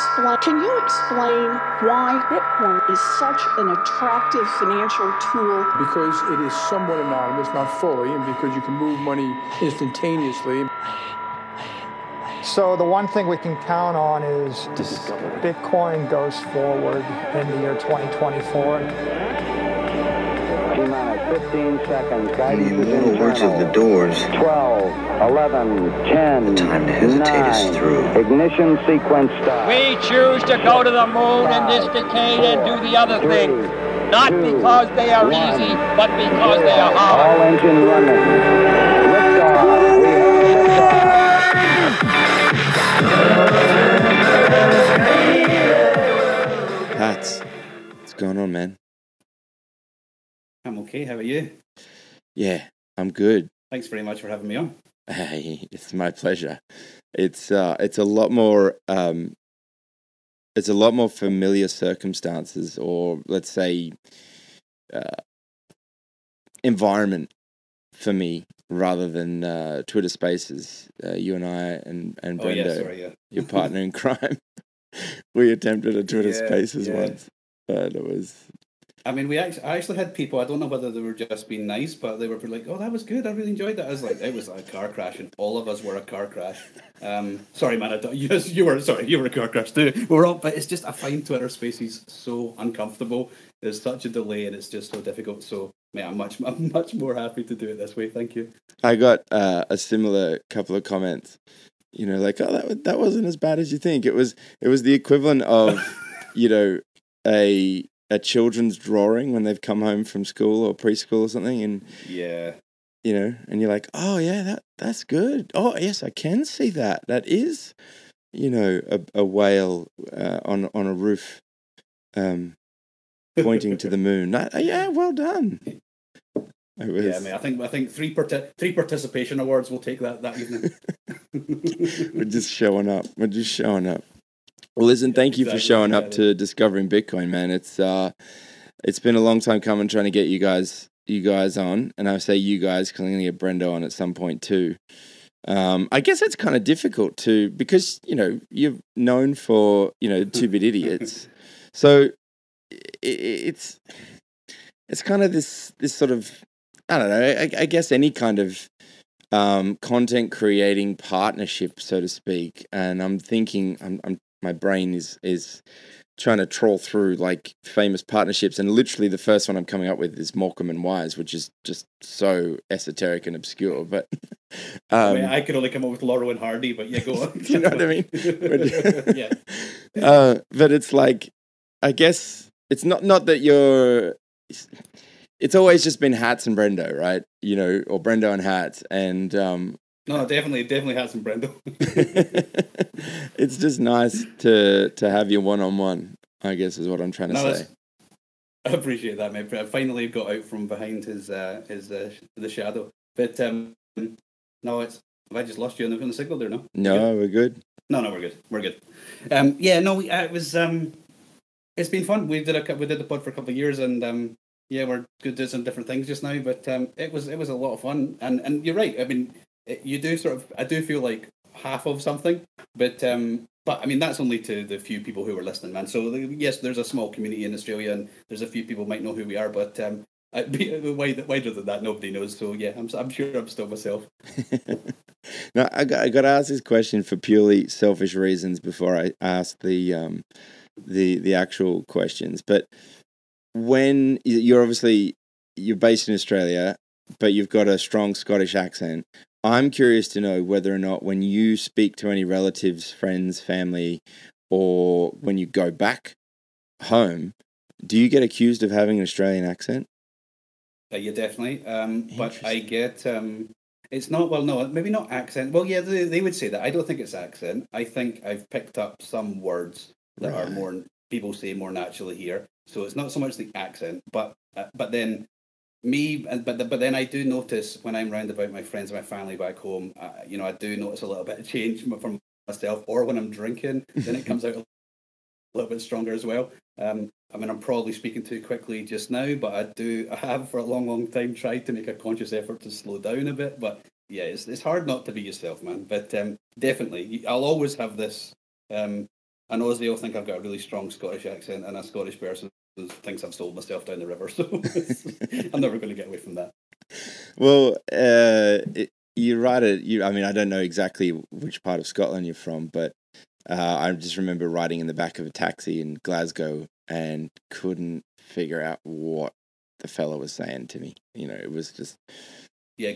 explain? Can you explain why Bitcoin is such an attractive financial tool? Because it is somewhat anonymous, not fully, and because you can move money instantaneously. So the one thing we can count on is Bitcoin goes forward in the year 2024. T-minus 15 seconds. Guidance The is immortal words of the doors. 12, 11, 10, The time to hesitate is 9. through. Ignition sequence start. We choose to go to the moon in this decade and do the other things. Not because they are easy, but because they are hard. All engine running. Liftoff. We have liftoff. Hats, what's going on, man? I'm okay. How are you? Yeah, I'm good. Thanks very much for having me on. Hey, it's my pleasure. It's uh, it's a lot more um, it's a lot more familiar circumstances, or let's say, uh, environment for me rather than uh, Twitter Spaces. Uh, you and I and and Oh yeah, sorry, yeah. your partner in crime, we attempted a Twitter Yeah, Spaces once, but it was I mean, we actually, I actually had people. I don't know whether they were just being nice, but they were like, "Oh, that was good. I really enjoyed that." I was like, "It was a car crash, and all of us were a car crash." Um, sorry, man. I don't, yes, you were. Sorry, you were a car crash too. We We're all, but it's just I find Twitter Spaces so uncomfortable. There's such a delay, and it's just so difficult. So, man, I'm much, I'm much more happy to do it this way. Thank you. I got uh, a similar couple of comments. You know, like, oh, that that wasn't as bad as you think. It was. It was the equivalent of, you know, a a children's drawing when they've come home from school or preschool or something, and Yeah. you know, and you're like, oh yeah, that that's good. Oh yes, I can see that. That is, you know, a a whale uh, on on a roof, um, pointing to the moon. That, yeah, well done. Was, Yeah, I mean, I think I think three parti- three participation awards will take that that evening. We're just showing up. We're just showing up. Well, listen, thank you for showing up to discovering Bitcoin, man. It's uh, it's been a long time coming, trying to get you guys you guys on, and I say you guys because I'm going to get Brendo on at some point too. Um, I guess it's kind of difficult to because you know you're known for you know two bit idiots, so i i- it's it's kind of this this sort of I don't know. I, I guess any kind of um, content creating partnership, so to speak. And I'm thinking, I'm, I'm my brain is is trying to trawl through like famous partnerships, and literally the first one I'm coming up with is Morecambe and Wise, which is just so esoteric and obscure. But I um, mean, I could only come up with Laurel and Hardy, but yeah, go on. you know what I mean? yeah. uh, but it's like, I guess it's not not that you're. It's always just been hats and Brendo, right? You know, or Brendo and hats, and um, No, definitely, definitely has some Brendo. it's just nice to to have you one on one. I guess is what I'm trying to No, say. I appreciate that, mate. I finally got out from behind his uh, his uh, the shadow. But um, no, it's have I just lost you on the, on the signal there? No, No, we're good. no, no, we're good. We're good. Um, yeah, no, we, uh, it was um, it's been fun. We did a we did the pod for a couple of years, and um, yeah, we're good doing some different things just now. But um, it was it was a lot of fun, and and you're right. I mean, you do sort of I do feel like half of something, but um, but I mean that's only to the few people who are listening, man. So yes, there's a small community in Australia, and there's a few people might know who we are, but um, wider, wider than that, nobody knows. So yeah, I'm I'm sure I'm still myself. no, I got, I got to ask this question for purely selfish reasons before I ask the um, the the actual questions. But when you're obviously you're based in Australia, but you've got a strong Scottish accent. I'm curious to know whether or not when you speak to any relatives, friends, family, or when you go back home, do you get accused of having an Australian accent? Uh, yeah, definitely. Um, but I get um, it's not well, no, maybe not accent. Well, yeah, they, they would say that. I don't think it's accent. I think I've picked up some words that are more people say more naturally here. So it's not so much the accent, but uh, but then me, but but then I do notice when I'm round about my friends and my family back home, uh, you know, I do notice a little bit of change from- myself. Or when I'm drinking, then it comes out a little bit stronger as well. Um, I mean, I'm probably speaking too quickly just now, but I do. I have for a long, long time tried to make a conscious effort to slow down a bit. But yeah, it's it's hard not to be yourself, man. But um, definitely, I'll always have this um, and they all think I've got a really strong Scottish accent, and a Scottish person thinks I've sold myself down the river. So I'm never going to get away from that. Well, uh, it, you write it. You, I mean, I don't know exactly which part of Scotland you're from, but uh, I just remember riding in the back of a taxi in Glasgow and couldn't figure out what the fella was saying to me. You know, it was just Yeah,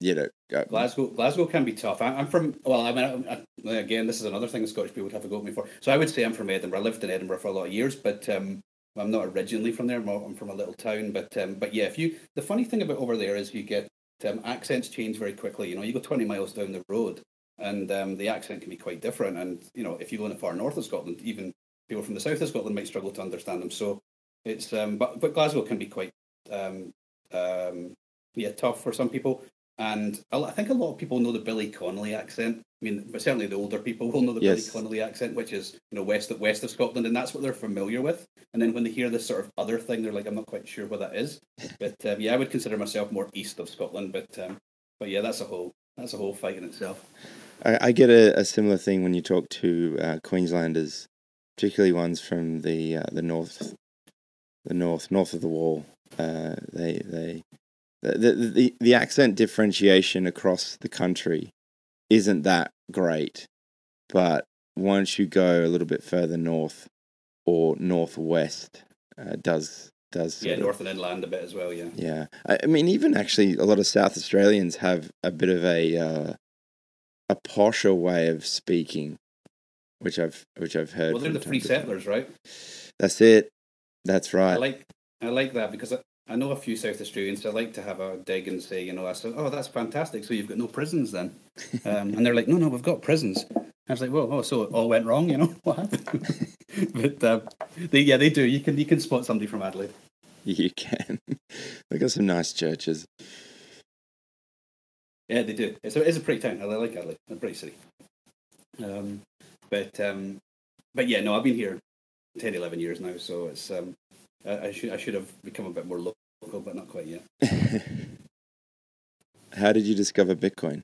you know. Uh, Glasgow, Glasgow can be tough. I, I'm from. Well, I mean, I, I, again, this is another thing the Scottish people would have to go at me for. So I would say I'm from Edinburgh. I lived in Edinburgh for a lot of years, but um, I'm not originally from there. I'm, from a little town, but um, but yeah, if you the funny thing about over there is you get um, accents change very quickly. You know, you go 20 miles down the road, and um, the accent can be quite different. And you know, if you go in the far north of Scotland, even people from the south of Scotland might struggle to understand them. So it's um, but but Glasgow can be quite um, um, yeah tough for some people. And I think a lot of people know the Billy Connolly accent. I mean, but certainly the older people will know the Yes. Billy Connolly accent, which is you know west of west of Scotland, and that's what they're familiar with. And then when they hear this sort of other thing, they're like, I'm not quite sure what that is. But um, yeah, I would consider myself more east of Scotland. But um, but yeah, that's a whole that's a whole fight in itself. I, I get a, a similar thing when you talk to uh, Queenslanders, particularly ones from the uh, the north, the north north of the wall. Uh, they they the, the the the accent differentiation across the country isn't that great, but once you go a little bit further north or northwest, uh, does does Yeah, north and inland a bit as well. Yeah. yeah, I, I mean, even actually, a lot of South Australians have a bit of a uh, a posher way of speaking, which I've which I've heard. Well, they're the free settlers, right? That's it. That's right. I like I like that because I, know a few South Australians. So I like to have a dig and say, you know, I said, oh, that's fantastic. So you've got no prisons then? Um, and they're like, no, no, we've got prisons. I was like, well, oh, so it all went wrong, you know? What happened? but uh, they, yeah, they do. You can you can spot somebody from Adelaide. You can. they got some nice churches. Yeah, they do. It's a, it's a pretty town. I like Adelaide. It's a pretty city. Um, but um, but yeah, no, I've been here 10, 11 years now, so it's um, I, I should I should have become a bit more local, but not quite yet. How did you discover Bitcoin?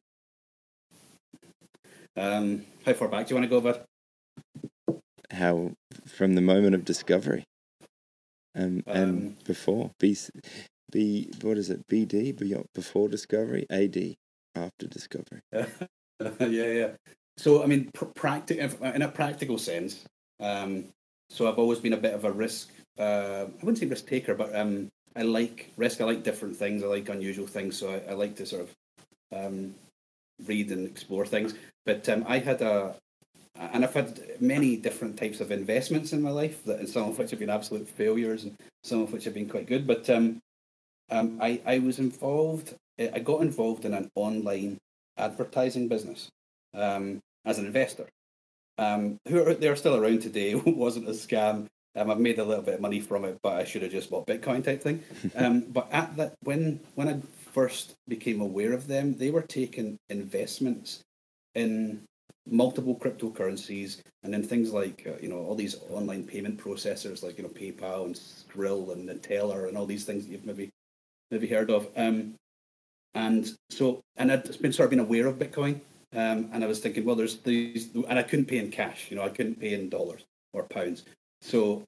Um, how far back do you want to go, bud? How from the moment of discovery, um, Um, and before B, B what is it? BD beyond before discovery, AD after discovery. yeah, yeah. So I mean, pr- practic- in a practical sense. Um, so I've always been a bit of a risk. Uh, I wouldn't say risk taker, but um, I like risk. I like different things. I like unusual things. So I, I like to sort of um, read and explore things. But um, I had a, and I've had many different types of investments in my life, that and some of which have been absolute failures, and some of which have been quite good. But um, um, I I was involved. I got involved in an online advertising business um, as an investor. Um, who are, they're still around today. Wasn't a scam. Um, I've made a little bit of money from it, but I should have just bought Bitcoin type thing. Um, but at that, when when I first became aware of them, they were taking investments in multiple cryptocurrencies and then things like uh, you know all these online payment processors like you know PayPal and Skrill and Neteller and all these things that you've maybe maybe heard of. Um, and so and I'd been sort of been aware of Bitcoin, um, and I was thinking, well, there's these, and I couldn't pay in cash, you know, I couldn't pay in dollars or pounds. So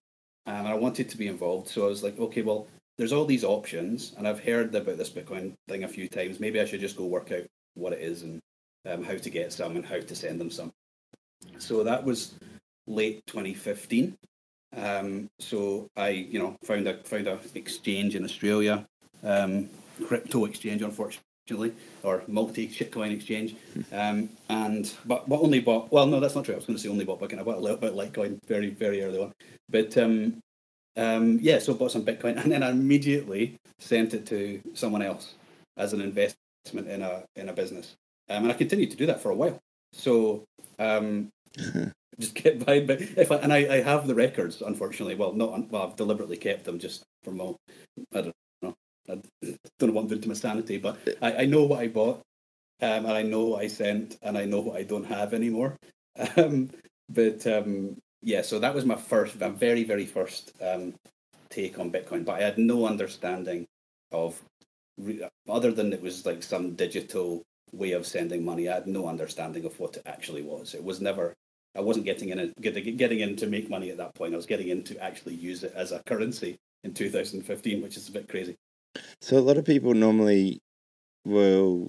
um, I wanted to be involved. So I was like, okay, well, there's all these options, and I've heard about this Bitcoin thing a few times. Maybe I should just go work out what it is and um, how to get some and how to send them some. So that was late 2015. Um, so I, you know, found a found a exchange in Australia, um, crypto exchange, unfortunately, or multi shitcoin exchange. Um, and but but only bought. Well, no, that's not true. I was going to say only bought Bitcoin. I bought a little bit of Litecoin very very early on. But um, um, yeah, so bought some Bitcoin, and then I immediately sent it to someone else as an investment in a in a business. Um, and I continued to do that for a while. So um, just kept buying. But if I, and I, I have the records, unfortunately. Well, not well. I've deliberately kept them just for my. I don't. I don't know what I'm doing to my sanity, but I, I know what I bought, um, and I know what I sent, and I know what I don't have anymore. Um, but um, yeah, so that was my first, my very very first um, take on Bitcoin. But I had no understanding of, re- other than it was like some digital way of sending money. I had no understanding of what it actually was. It was never I wasn't getting in getting getting in to make money at that point. I was getting in to actually use it as a currency in 2015, which is a bit crazy. So a lot of people normally will,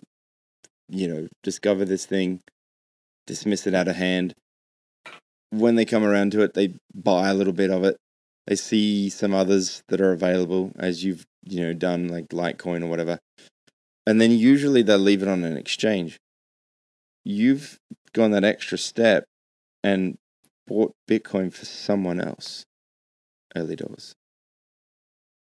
you know, discover this thing, dismiss it out of hand. When they come around to it, they buy a little bit of it. They see some others that are available, as you've you know done, like Litecoin or whatever, and then usually they'll leave it on an exchange. You've gone that extra step and bought Bitcoin for someone else. Early doors.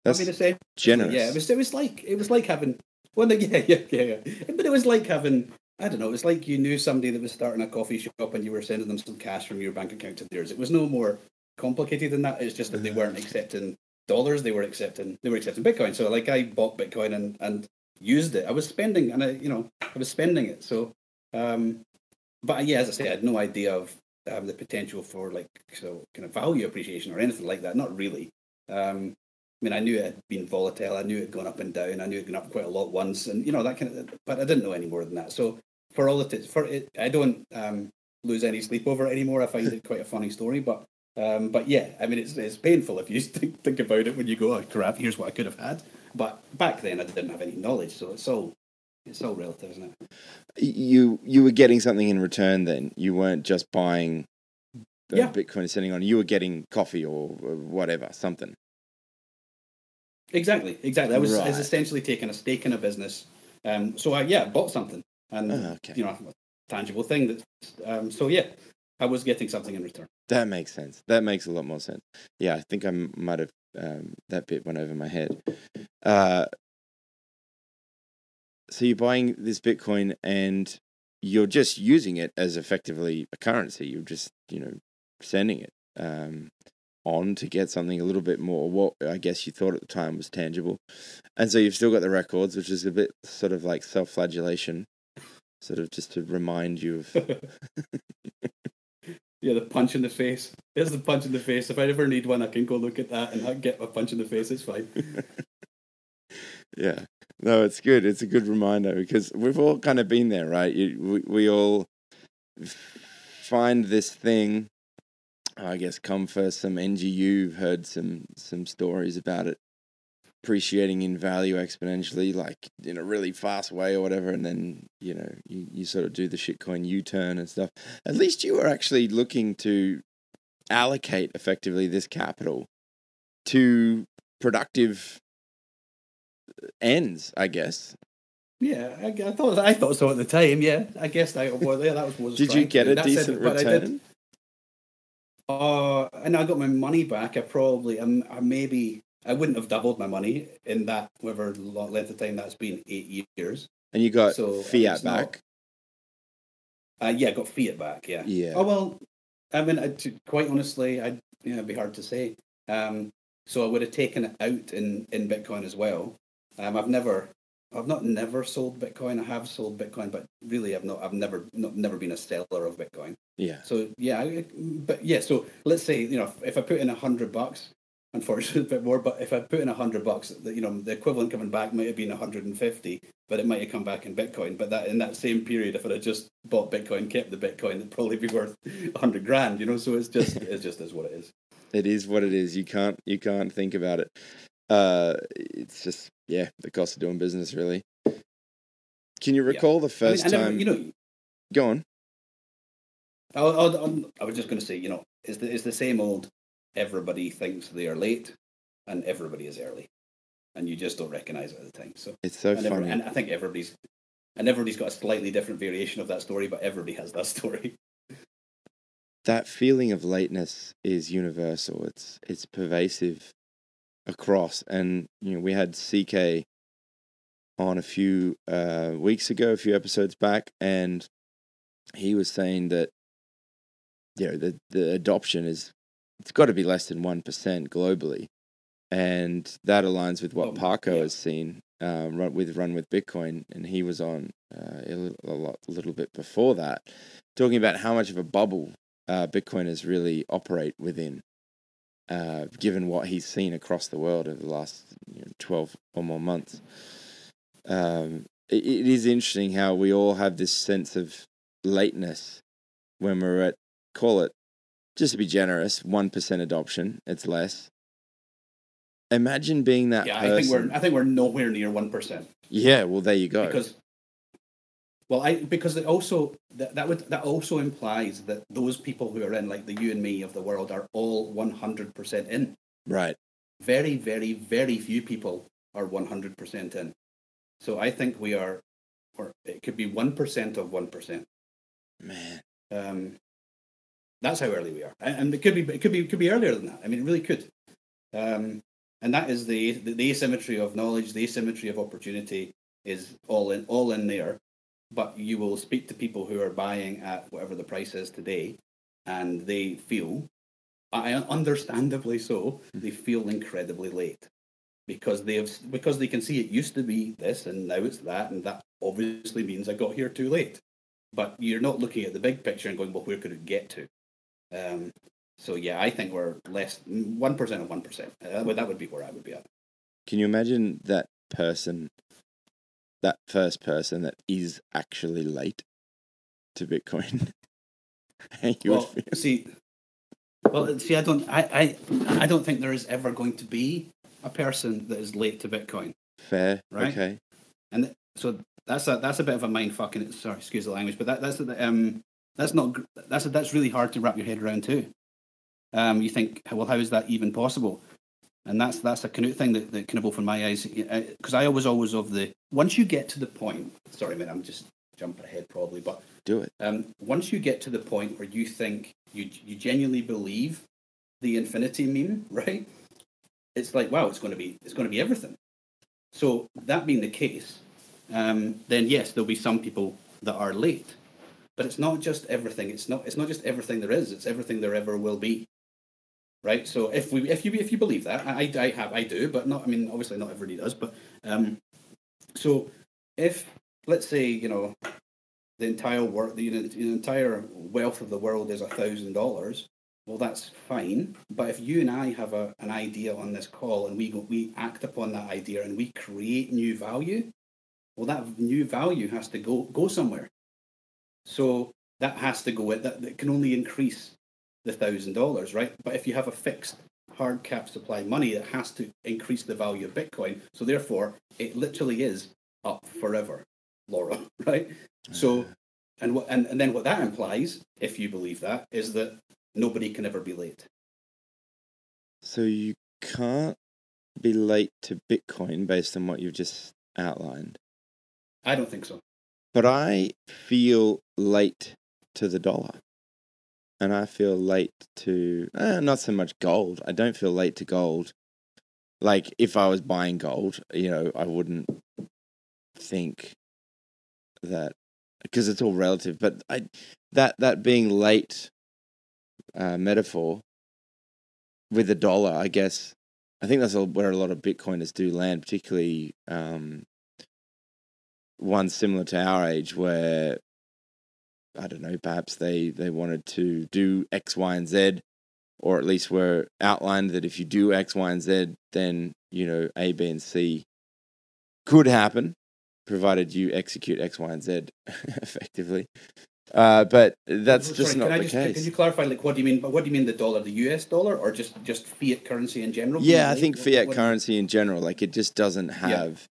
I That's mean, it's, generous. Yeah, it was. It was like it was like having. Well, no, yeah, yeah, yeah, yeah. But it was like having. I don't know. It was like you knew somebody that was starting a coffee shop and you were sending them some cash from your bank account to theirs. It was no more complicated than that. It's just that they weren't accepting dollars. They were accepting. They were accepting Bitcoin. So, like, I bought Bitcoin and and used it. I was spending, and I, you know, I was spending it. So, um, but yeah, as I say, I had no idea of um, the potential for like so kind of value appreciation or anything like that. Not really. Um, I mean, I knew it had been volatile. I knew it had gone up and down. I knew it had gone up quite a lot once, and you know that kind of. But I didn't know any more than that. So for all that, it's for it, I don't um, lose any sleep over it anymore. I find it quite a funny story, but um, but yeah, I mean, it's it's painful if you think think about it when you go, oh crap, here's what I could have had. But back then, I didn't have any knowledge, so it's all it's all relative, isn't it? you you were getting something in return then you weren't just buying the Yeah. bitcoin sitting on you were getting coffee or whatever something Exactly, exactly. I was, Right. essentially taking a stake in a business. Um, so I yeah bought something, and Ah, okay. you know, a tangible thing. That um, so yeah, I was getting something in return. that makes sense that makes a lot more sense yeah i think I might have um, that bit went over my head uh, so you're buying this bitcoin and you're just using it as effectively a currency you're just you know sending it um, on to get something a little bit more what i guess you thought at the time was tangible and so you've still got the records which is a bit sort of like self-flagellation sort of just to remind you of Yeah, the punch in the face. There's the punch in the face. If I ever need one, I can go look at that and I get a punch in the face. It's fine. Yeah. No, it's good. It's a good reminder because we've all kind of been there, right? You, we, we all find this thing, I guess, come for some NGU. You've heard some, some stories about it appreciating in value exponentially, like in a really fast way or whatever. And then, you know, you, you sort of do the shitcoin U turn and stuff. At least you were actually looking to allocate effectively this capital to productive uh, ends, I guess. Yeah, I, I thought I thought so at the time. Yeah, I guess I well, yeah, that was. was Did you get a said, decent I return? Uh, and I got my money back. I probably, um, I maybe, I wouldn't have doubled my money in that whatever length of time that's been eight years. And you got So, fiat it's not- back. Uh, yeah, I got fiat back. Yeah. Yeah. Oh well, I mean, I, to, quite honestly, I yeah, it'd be hard to say. Um, so I would have taken it out in in Bitcoin as well. Um, I've never, I've not never sold Bitcoin. I have sold Bitcoin, but really, I've not, I've never, not, never been a seller of Bitcoin. Yeah. So yeah, I, but yeah. So let's say you know if, if I put in a hundred bucks, unfortunately a bit more. But if I put in a hundred bucks, you know the equivalent coming back might have been hundred and fifty, but it might have come back in Bitcoin. But that in that same period, if I had just bought Bitcoin, kept the Bitcoin, it'd probably be worth a hundred grand. You know, so it's just it's just is what it is. It is what it is. You can't you can't think about it. Uh it's just yeah, the cost of doing business really. Can you recall the I, mean, first I never, time you know, go on. I, I, I'm- um, was just going to say, you know, it's the it's the same old. Everybody thinks they are late, and everybody is early, and you just don't recognize it at the time. So It's so and, funny. and I think everybody's and everybody's got a slightly different variation of that story, but everybody has that story. that feeling of lateness is universal. It's it's pervasive across. And you know, we had CK on a few uh, weeks ago, a few episodes back, and he was saying that you know the the adoption is it's got to be less than one percent globally, and that aligns with what Oh, Parco yeah. has seen um, run with Run with Bitcoin, and he was on uh, a, little, a lot, a little bit before that, talking about how much of a bubble uh, Bitcoiners really operate within, uh, given what he's seen across the world over the last you know, 12 or more months. Um, it, it is interesting how we all have this sense of lateness when we're at call it just to be generous, one percent adoption. It's less. Imagine being that Yeah, I think we're I think we're nowhere near one percent yeah, well, there you go. because. Well, I because it also that, that would that also implies that those people who are in, like the you and me of the world, are all one hundred percent in. right. Very, very, very few people are one hundred percent in. So I think we are, or it could be one percent of one percent. Man. Um, that's how early we are, and, it could be it could be it could be earlier than that. I mean, it really could. Um, and that is the, the the asymmetry of knowledge, the asymmetry of opportunity is all in all in there. But you will speak to people who are buying at whatever the price is today, and they feel, I understandably so, they feel incredibly late because they have because they can see it used to be this and now it's that, and that obviously means I got here too late but you're not looking at the big picture and going, well, where could it get to? Um, so yeah, I think we're less one percent of one percent. Uh, that would be where I would be at. Can you imagine that person, that first person that is actually late to Bitcoin? Well, see, well, see, I don't, I, I, I don't think there is ever going to be a person that is late to Bitcoin, Fair. right? Okay. and th- so that's a that's a bit of a mind fucking. Sorry, excuse the language, but that that's the, um that's not that's a, that's really hard to wrap your head around too. Um, you think, well, how is that even possible? And that's that's a Knut thing that, that kind of opened my eyes because I was always of the once you get to the point. Sorry, man, I'm just jumping ahead probably, but Do it. um, once you get to the point where you think you you genuinely believe the infinity meme, right? It's like wow, it's going to be it's going to be everything. So that being the case, um, then yes, there'll be some people that are late, but it's not just everything. It's not it's not just everything there is. It's everything there ever will be. Right. So if we if you if you believe that, I I have I do, but not. I mean, obviously not everybody does, but um, so if let's say you know the entire work the, the entire wealth of the world is a thousand dollars well that's fine but if you and i have a, an idea on this call and we go we act upon that idea and we create new value well that new value has to go go somewhere so that has to go that, that can only increase the thousand dollars right but if you have a fixed hard cap supply money that has to increase the value of bitcoin so therefore it literally is up forever laura right so, and what and, and then what that implies, if you believe that, is that nobody can ever be late. So you can't be late to Bitcoin based on what you've just outlined. I don't think so. But I feel late to the dollar. And I feel late to, eh, not so much gold. I don't feel late to gold. Like if I was buying gold, you know, I wouldn't think that because it's all relative. But I that that being late uh, metaphor with the dollar, I guess, I think that's where a lot of Bitcoiners do land, particularly um, ones similar to our age, where I don't know, perhaps they they wanted to do X, Y, and Z, or at least were outlined that if you do X, Y, and Z, then you know A, B, and C could happen, provided you execute X, Y, and Z effectively. Uh, but that's Sorry, just can not I the just, case. Can you clarify, like, what do you mean? But what do you mean the dollar, the U.S. dollar, or just just fiat currency in general? Yeah, I think what- fiat what- currency in general, like it just doesn't have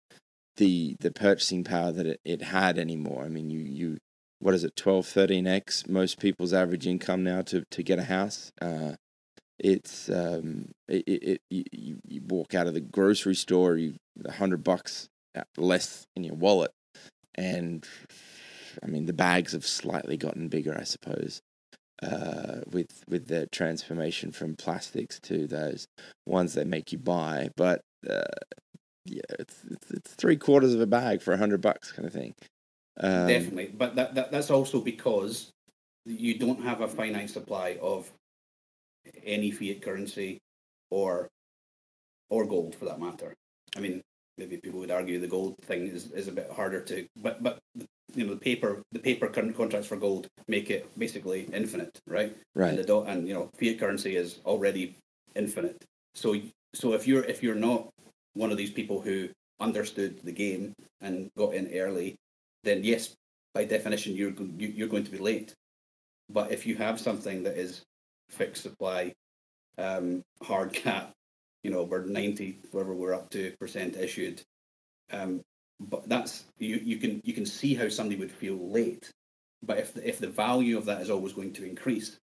the the purchasing power that it, it had anymore. I mean, you you what is it, 12, 13x most people's average income now to to get a house. Uh, it's um it, it, you- you, walk out of the grocery store, you a hundred bucks less in your wallet, and I mean the bags have slightly gotten bigger, I suppose uh, with with the transformation from plastics to those ones they make you buy. But uh, yeah, it's, it's it's three quarters of a bag for a hundred bucks, kind of thing. Um, Definitely, but that, that that's also because you don't have a finite supply of any fiat currency or or gold for that matter. I mean, maybe people would argue the gold thing is, is a bit harder to, but but you know the paper the paper current contracts for gold make it basically infinite, right? Right. And the do- and you know fiat currency is already infinite. So so if you're if you're not one of these people who understood the game and got in early, then yes, by definition you're you're going to be late. But if you have something that is fixed supply, um, hard cap, you know, we're ninety, whatever we're up to percent issued. Um, but that's you, you can you can see how somebody would feel late. But if the, if the value of that is always going to increase,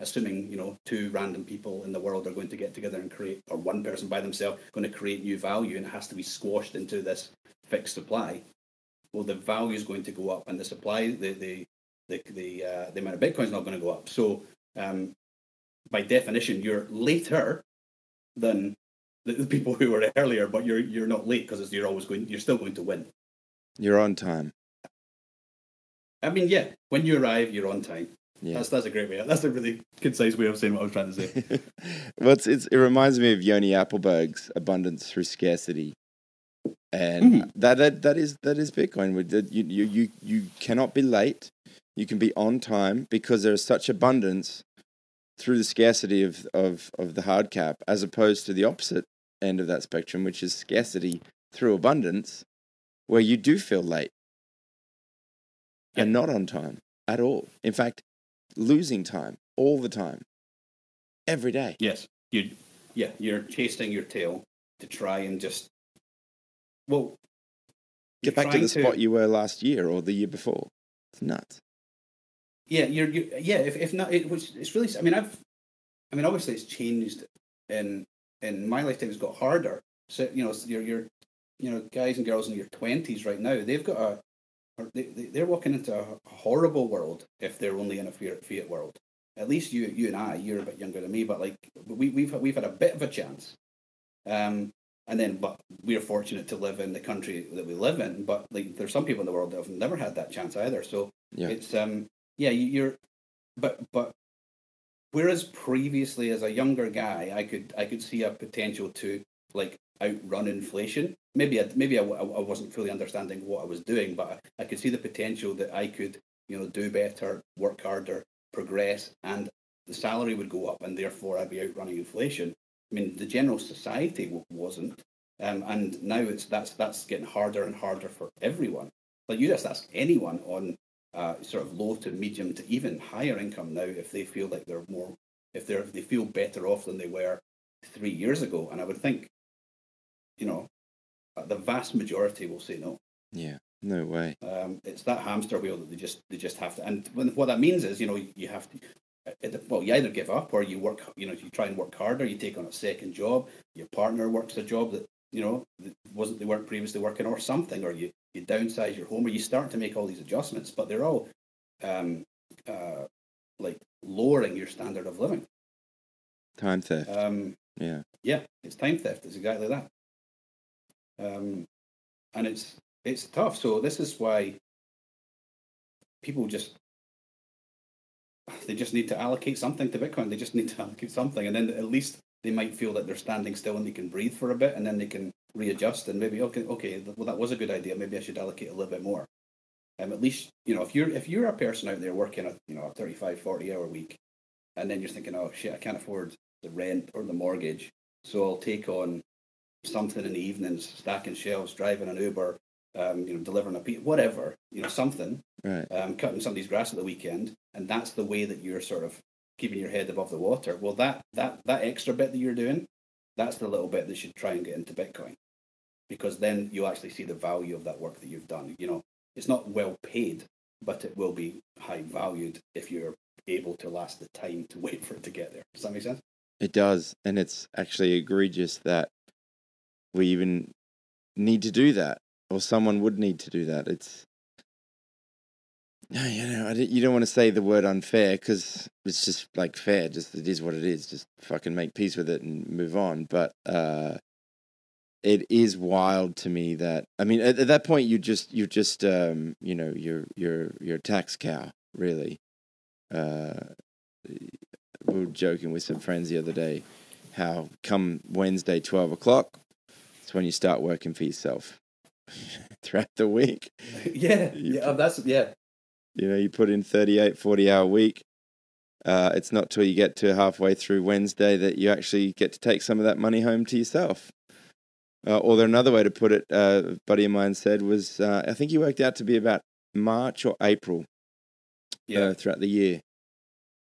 assuming you know two random people in the world are going to get together and create, or one person by themselves going to create new value, and it has to be squashed into this fixed supply. Well, the value is going to go up, and the supply, the the the the, uh, the amount of Bitcoin is not going to go up. So, um, by definition, you're later than the, the people who were earlier, but you're you're not late because you're always going, you're still going to win. You're on time. I mean, yeah, when you arrive, you're on time. Yeah. That's that's a great way. That's a really concise way of saying what I was trying to say. well, it's, it's, it reminds me of Yoni Appleberg's abundance through scarcity, and Mhm. that, that that is that is Bitcoin. You, you you you cannot be late. You can be on time because there is such abundance through the scarcity of, of, of the hard cap, as opposed to the opposite end of that spectrum, which is scarcity through abundance, where you do feel late and not on time at all. In fact, losing time all the time, every day. yes, you yeah, you're chasing your tail to try and just well Get back to the spot you were last year or the year before. It's nuts. Yeah, you're, you yeah. If, if not, it was. It's really. I mean, I've. I mean, obviously, it's changed in in my lifetime. It's got harder. So you know, you're you're you know, guys and girls in your twenties right now. They've got a. they- they're walking into a horrible world if they're only in a fiat, fiat world. At least you, you and I, you're a bit younger than me, but like we, we've we've had a bit of a chance. Um, and then, but we're fortunate to live in the country that we live in. But like, there's some people in the world that have never had that chance either. So Yeah. it's um, yeah, you, you're, but but whereas previously as a younger guy, I could I could see a potential to like outrun inflation. Maybe I, maybe I, I wasn't fully understanding what I was doing, but I, I could see the potential that I could you know do better, work harder, progress, and the salary would go up, and therefore I'd be outrunning inflation. I mean, the general society wasn't, um, and now it's that's that's getting harder and harder for everyone. Like you just ask anyone on uh, sort of low to medium to even higher income now if they feel like they're more if they're if they feel better off than they were three years ago, and I would think, you know, uh, the vast majority will say no. Yeah. No way. Um, it's that hamster wheel that they just they just have to. And when, what that means is, you know, you have to. It- Well, you either give up or you work. You know, you try and work harder. You take on a second job. Your partner works a job that you know wasn't they weren't previously working, or something, or you you downsize your home, or you start to make all these adjustments. But they're all um, uh, like lowering your standard of living. Time theft. Um, yeah. yeah, it's time theft. It's exactly that. Um, and it's it's tough. So this is why people just they just need to allocate something to Bitcoin. They just need to allocate something, and then at least they might feel that they're standing still and they can breathe for a bit, and then they can readjust and maybe okay, okay, well that was a good idea. Maybe I should allocate a little bit more. Um, at least you know if you're if you're a person out there working a you know a 35, 40 hour week, and then you're thinking, oh shit, I can't afford the rent or the mortgage, so I'll take on something in the evenings, stacking shelves, driving an Uber, um, you know, delivering a pizza, whatever, you know, something, Right. um, cutting somebody's grass at the weekend, and that's the way that you're sort of keeping your head above the water. Well, that that that extra bit that you're doing, that's the little bit that should try and get into Bitcoin, because then you'll actually see the value of that work that you've done. You know, it's not well paid, but it will be high valued if you're able to last the time to wait for it to get there. Does that make sense? It does, and it's actually egregious that we even need to do that, or someone would need to do that. It's no, you know, you don't want to say the word unfair because it's just like fair. Just it is what it is. Just fucking make peace with it and move on. But uh, it is wild to me that I mean, at, at that point, you just you just um, you know, you're you're you're a tax cow, really. Uh, we were joking with some friends the other day how come Wednesday, 12 o'clock, it's when you start working for yourself throughout the week. yeah, You yeah, that's yeah. You know, you put in 38, 40 hour week. Uh, it's not till you get to halfway through Wednesday that you actually get to take some of that money home to yourself. Uh, or there another way to put it, uh, a buddy of mine said was, uh, I think he worked out to be about March or April Yeah. uh, throughout the year.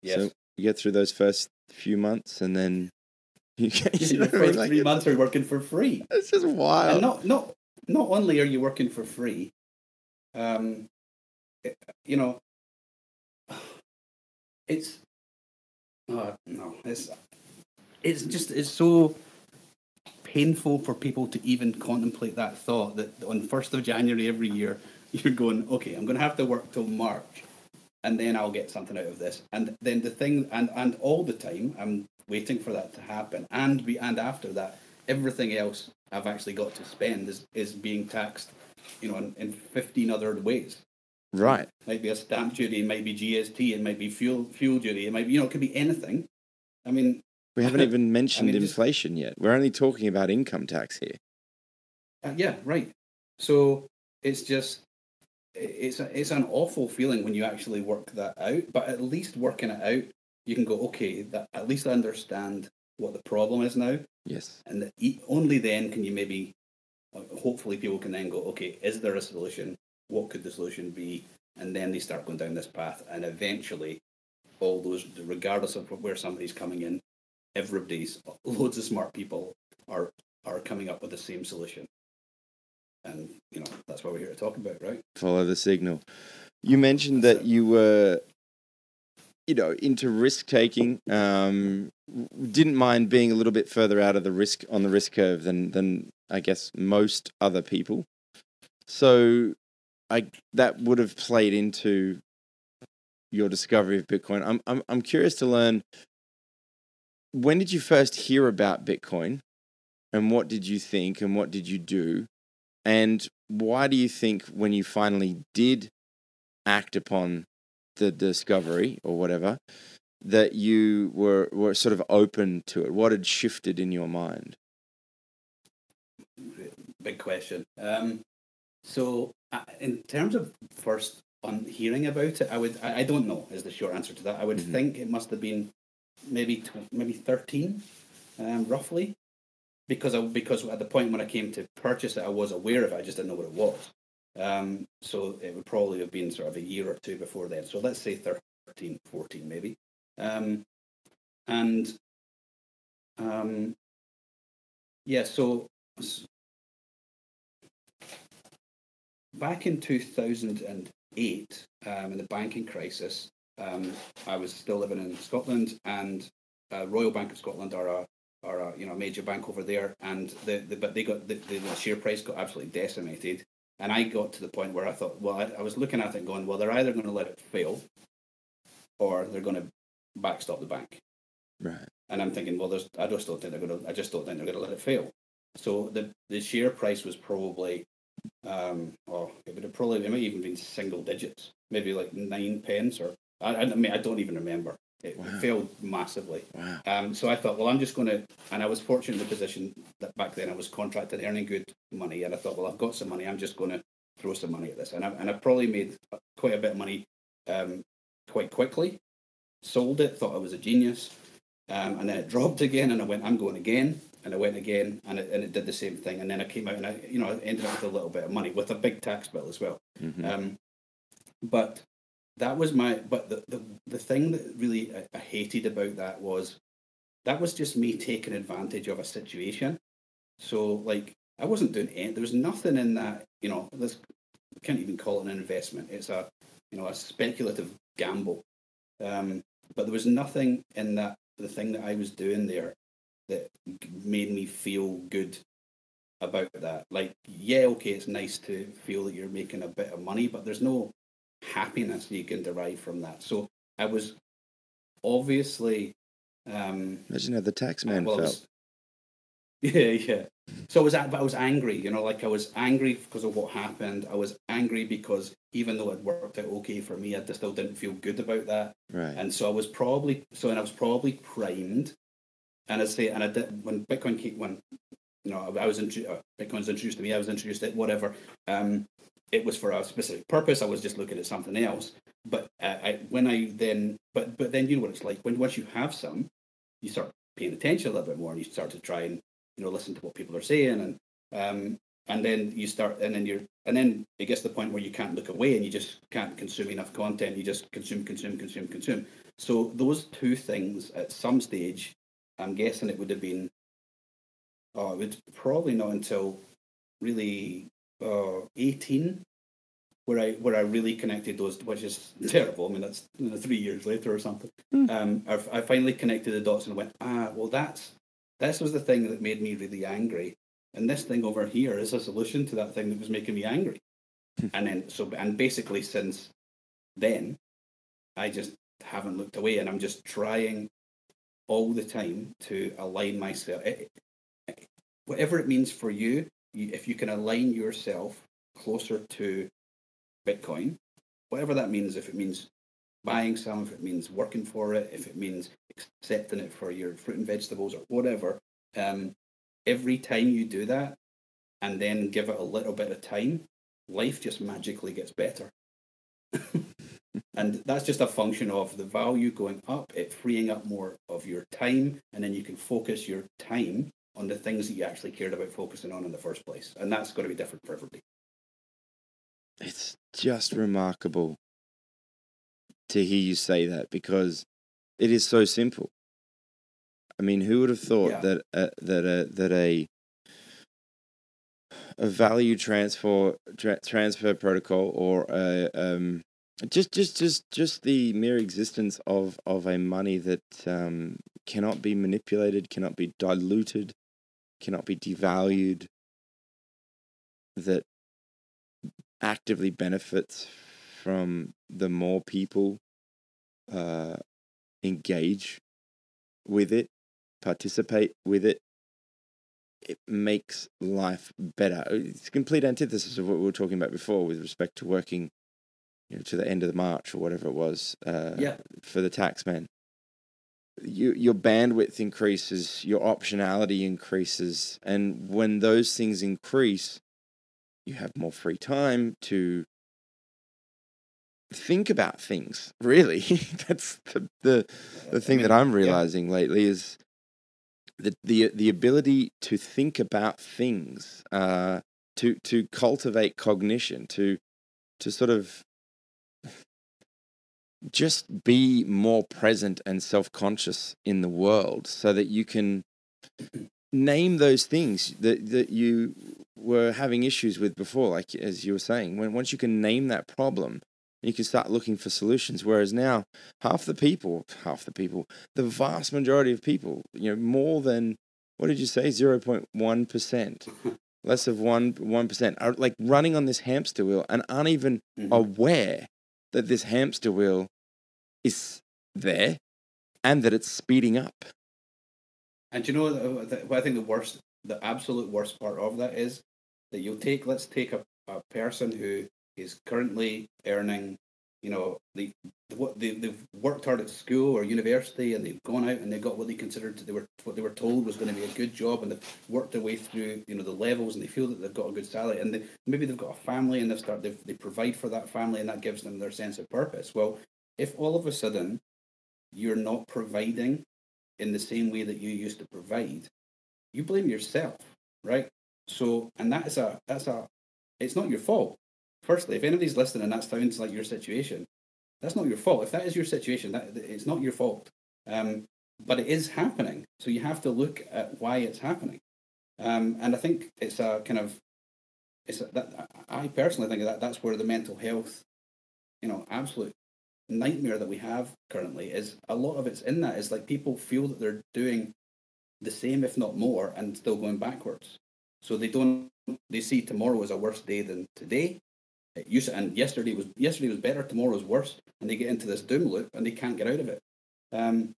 Yes. So you get through those first few months, and then you get you know the what I mean? first Like, three months are working for free. It's just And wild. not not not only are you working for free, um, it- you know, it's oh, no, it's it's just it's so painful for people to even contemplate that thought that on first of January every year you're going, okay, I'm going to have to work till March, and then I'll get something out of this, and then the thing, and and all the time I'm waiting for that to happen, and be and after that, everything else I've actually got to spend is is being taxed, you know, in, in fifteen other ways. Right. Might be a stamp duty, it might be GST, it might be fuel fuel duty, it might be you know, it could be anything. I mean, We haven't even mentioned mean, just- inflation yet. We're only talking about income tax here. Uh, yeah, right. So it's just it's a, it's an awful feeling when you actually work that out. But at least working it out, you can go, okay, that at least I understand what the problem is now, Yes. and that only then can you maybe, hopefully, people can then go, okay, is there a solution? What could the solution be? And then they start going down this path, and eventually, all those, regardless of where somebody's coming in, everybody's loads of smart people are are coming up with the same solution. And you know that's what we're here to talk about, right? Follow the signal. You mentioned that you were, you know, into risk taking. Um, didn't mind being a little bit further out of the risk on the risk curve than than I guess most other people. So, I that would have played into your discovery of Bitcoin. I'm I'm I'm curious to learn when did you first hear about Bitcoin, and what did you think, and what did you do, and why do you think when you finally did act upon the discovery or whatever that you were were sort of open to it? What had shifted in your mind? Big question. Um, so, uh, in terms of first on hearing about it, I would I, I don't know is the short answer to that. I would Mhm. think it must have been maybe tw- maybe thirteen, um, roughly, because I, because at the point when I came to purchase it, I was aware of it. I just didn't know what it was. Um, so it would probably have been sort of a year or two before then. So let's say 13, 14 maybe. Um, and um, yeah, so back in 2008, um, in the banking crisis, um, I was still living in Scotland, and uh, Royal Bank of Scotland are a are a you know major bank over there, and the, the but they got the, the share price got absolutely decimated, and I got to the point where I thought, well, I, I was looking at it and going, well, they're either going to let it fail, or they're going to backstop the bank. Right. And I'm thinking, well, there's, I just don't think they're going to. I just don't think they're going to let it fail. So the the share price was probably, um, oh, it would have probably it might even been single digits, maybe like nine pence or I, I mean I don't even remember. It Wow. failed massively. Wow. Um, so I thought, well, I'm just going to, and I was fortunate in the position that back then I was contracted earning good money, and I thought, well, I've got some money, I'm just going to throw some money at this, and I and I probably made quite a bit of money, um, quite quickly. Sold it, thought I was a genius, um, and then it dropped again, and I went, I'm going again, and I went again, and it, and it did the same thing, and then I came out, and I, you know, I ended up with a little bit of money with a big tax bill as well. Mhm. Um, but that was my. But the the, the thing that really I, I hated about that was that was just me taking advantage of a situation. So like I wasn't doing any. There was nothing in that. You know, this can't even call it an investment. It's a you know a speculative gamble. Um, but there was nothing in that the thing that I was doing there that made me feel good about that. Like, yeah, okay, it's nice to feel that you're making a bit of money, but there's no happiness you can derive from that. So I was obviously um Imagine how the tax man well, felt. was- yeah, yeah. So I was, but I was angry. You know, like I was angry because of what happened. I was angry because even though it worked out okay for me, I just still didn't feel good about that. Right. And so I was probably so, and I was probably primed. And I say, and I did when Bitcoin came, when you know I was intro- uh, Bitcoin was introduced to me, I was introduced to it, whatever. Um, it was for a specific purpose. I was just looking at something else. But uh, I, when I then, but but then you know what it's like when once you have some, you start paying attention a little bit more, and you start to try and you know listen to what people are saying, and um, and then you start, and then you're, and then it gets to the point where you can't look away, and you just can't consume enough content. You just consume, consume, consume, consume. So those two things at some stage, I'm guessing it would have been. Oh, it would probably not until really uh, 18 where I where I really connected those, which is terrible. I mean, that's you know, three years later or something. Um, I, I finally connected the dots and went, ah, well, that's this was the thing that made me really angry, and this thing over here is a solution to that thing that was making me angry. and then so and basically since then, I just haven't looked away, and I'm just trying all the time to align myself. It, it- whatever it means for you, if you can align yourself closer to Bitcoin, whatever that means, if it means buying some, if it means working for it, if it means accepting it for your fruit and vegetables or whatever, um, every time you do that and then give it a little bit of time, life just magically gets better. and that's just a function of the value going up, it freeing up more of your time, and then you can focus your time on the things that you actually cared about focusing on in the first place. And that's going to be different for everybody. It's just remarkable to hear you say that because it is so simple. I mean, who would have thought Yeah. that uh, that a that a a value transfer tra- transfer protocol or a um just just just just the mere existence of of a money that um cannot be manipulated, cannot be diluted, cannot be devalued, that actively benefits from the more people uh, engage with it, participate with it. It makes life better. It's a complete antithesis of what we were talking about before with respect to working, you know, to the end of the March or whatever it was uh, Yeah. for the taxman. You, your bandwidth increases, your optionality increases, and when those things increase, you have more free time to think about things really. That's the the, the thing that i'm realizing lately is the, the the ability to think about things uh to to cultivate cognition to to sort of just be more present and self-conscious in the world so that you can name those things that that you were having issues with before like as you were saying. When once you can name that problem you can start looking for solutions. Whereas now half the people half the people the vast majority of people you know more than what did you say? 0.1% less of 1 1% are like running on this hamster wheel and aren't even Mhm. aware that this hamster wheel is there and that it's speeding up And you know uh, what I think the worst, the absolute worst part of that is that you'll take, let's take a, a person who is currently earning, you know, the what they, they've worked hard at school or university and they've gone out and they got what they considered they were what they were told was going to be a good job and they've worked their way through you know the levels and they feel that they've got a good salary and they, maybe they've got a family and they start they they provide for that family and that gives them their sense of purpose. Well, if all of a sudden you're not providing in the same way that you used to provide, you blame yourself, right? So, and that is a that's a it's not your fault. Firstly, if anybody's listening and that sounds like your situation, that's not your fault. If that is your situation, that it's not your fault. Um, but it is happening. So you have to look at why it's happening. Um, and I think it's a kind of it's a, that I personally think that that's where the mental health, you know, absolute nightmare that we have currently is a lot of it's in that is like people feel that they're doing the same if not more and still going backwards. So they don't they see tomorrow as a worse day than today. Used and yesterday was yesterday was better tomorrow is worse and they get into this doom loop and they can't get out of it. Um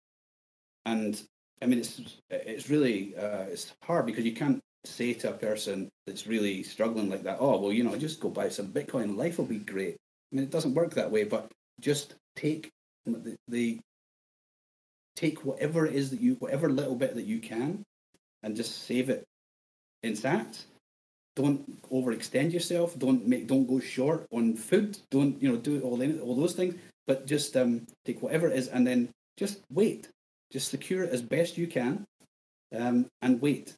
and i mean it's it's really uh, it's hard because you can't say to a person that's really struggling like that oh well you know just go buy some bitcoin life will be great. I mean it doesn't work that way but just take the, the take whatever it is that you whatever little bit that you can and just save it in sats don't overextend yourself. Don't make don't go short on food. Don't you know do all all those things. But just um take whatever it is and then just wait. Just secure it as best you can um and wait.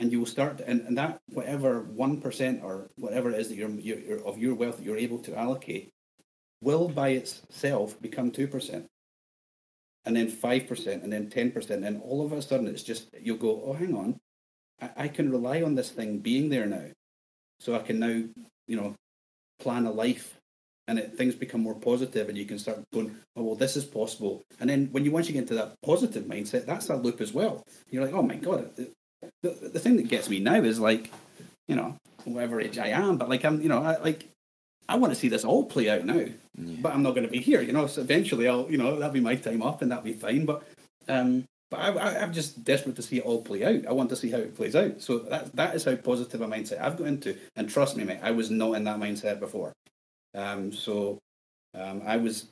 And you will start, and, and that whatever one percent or whatever it is that you're, you're of your wealth that you're able to allocate will by itself become two percent, and then five percent, and then ten percent, and all of a sudden it's just you'll go, oh, hang on, I, I can rely on this thing being there now, so I can now, you know, plan a life and it, things become more positive and you can start going oh well this is possible. And then when you once you get into that positive mindset that's that loop as well. You're like oh my god the, the, the thing that gets me now is like you know whatever age i am but like i'm you know I, like i want to see this all play out now but i'm not going to be here you know so eventually i'll you know that'll be my time off, and that'll be fine but um but I, I, I'm just desperate to see it all play out. I want to see how it plays out. So that that is how positive a mindset I've got into. And trust me, mate, I was not in that mindset before. Um, so um, I was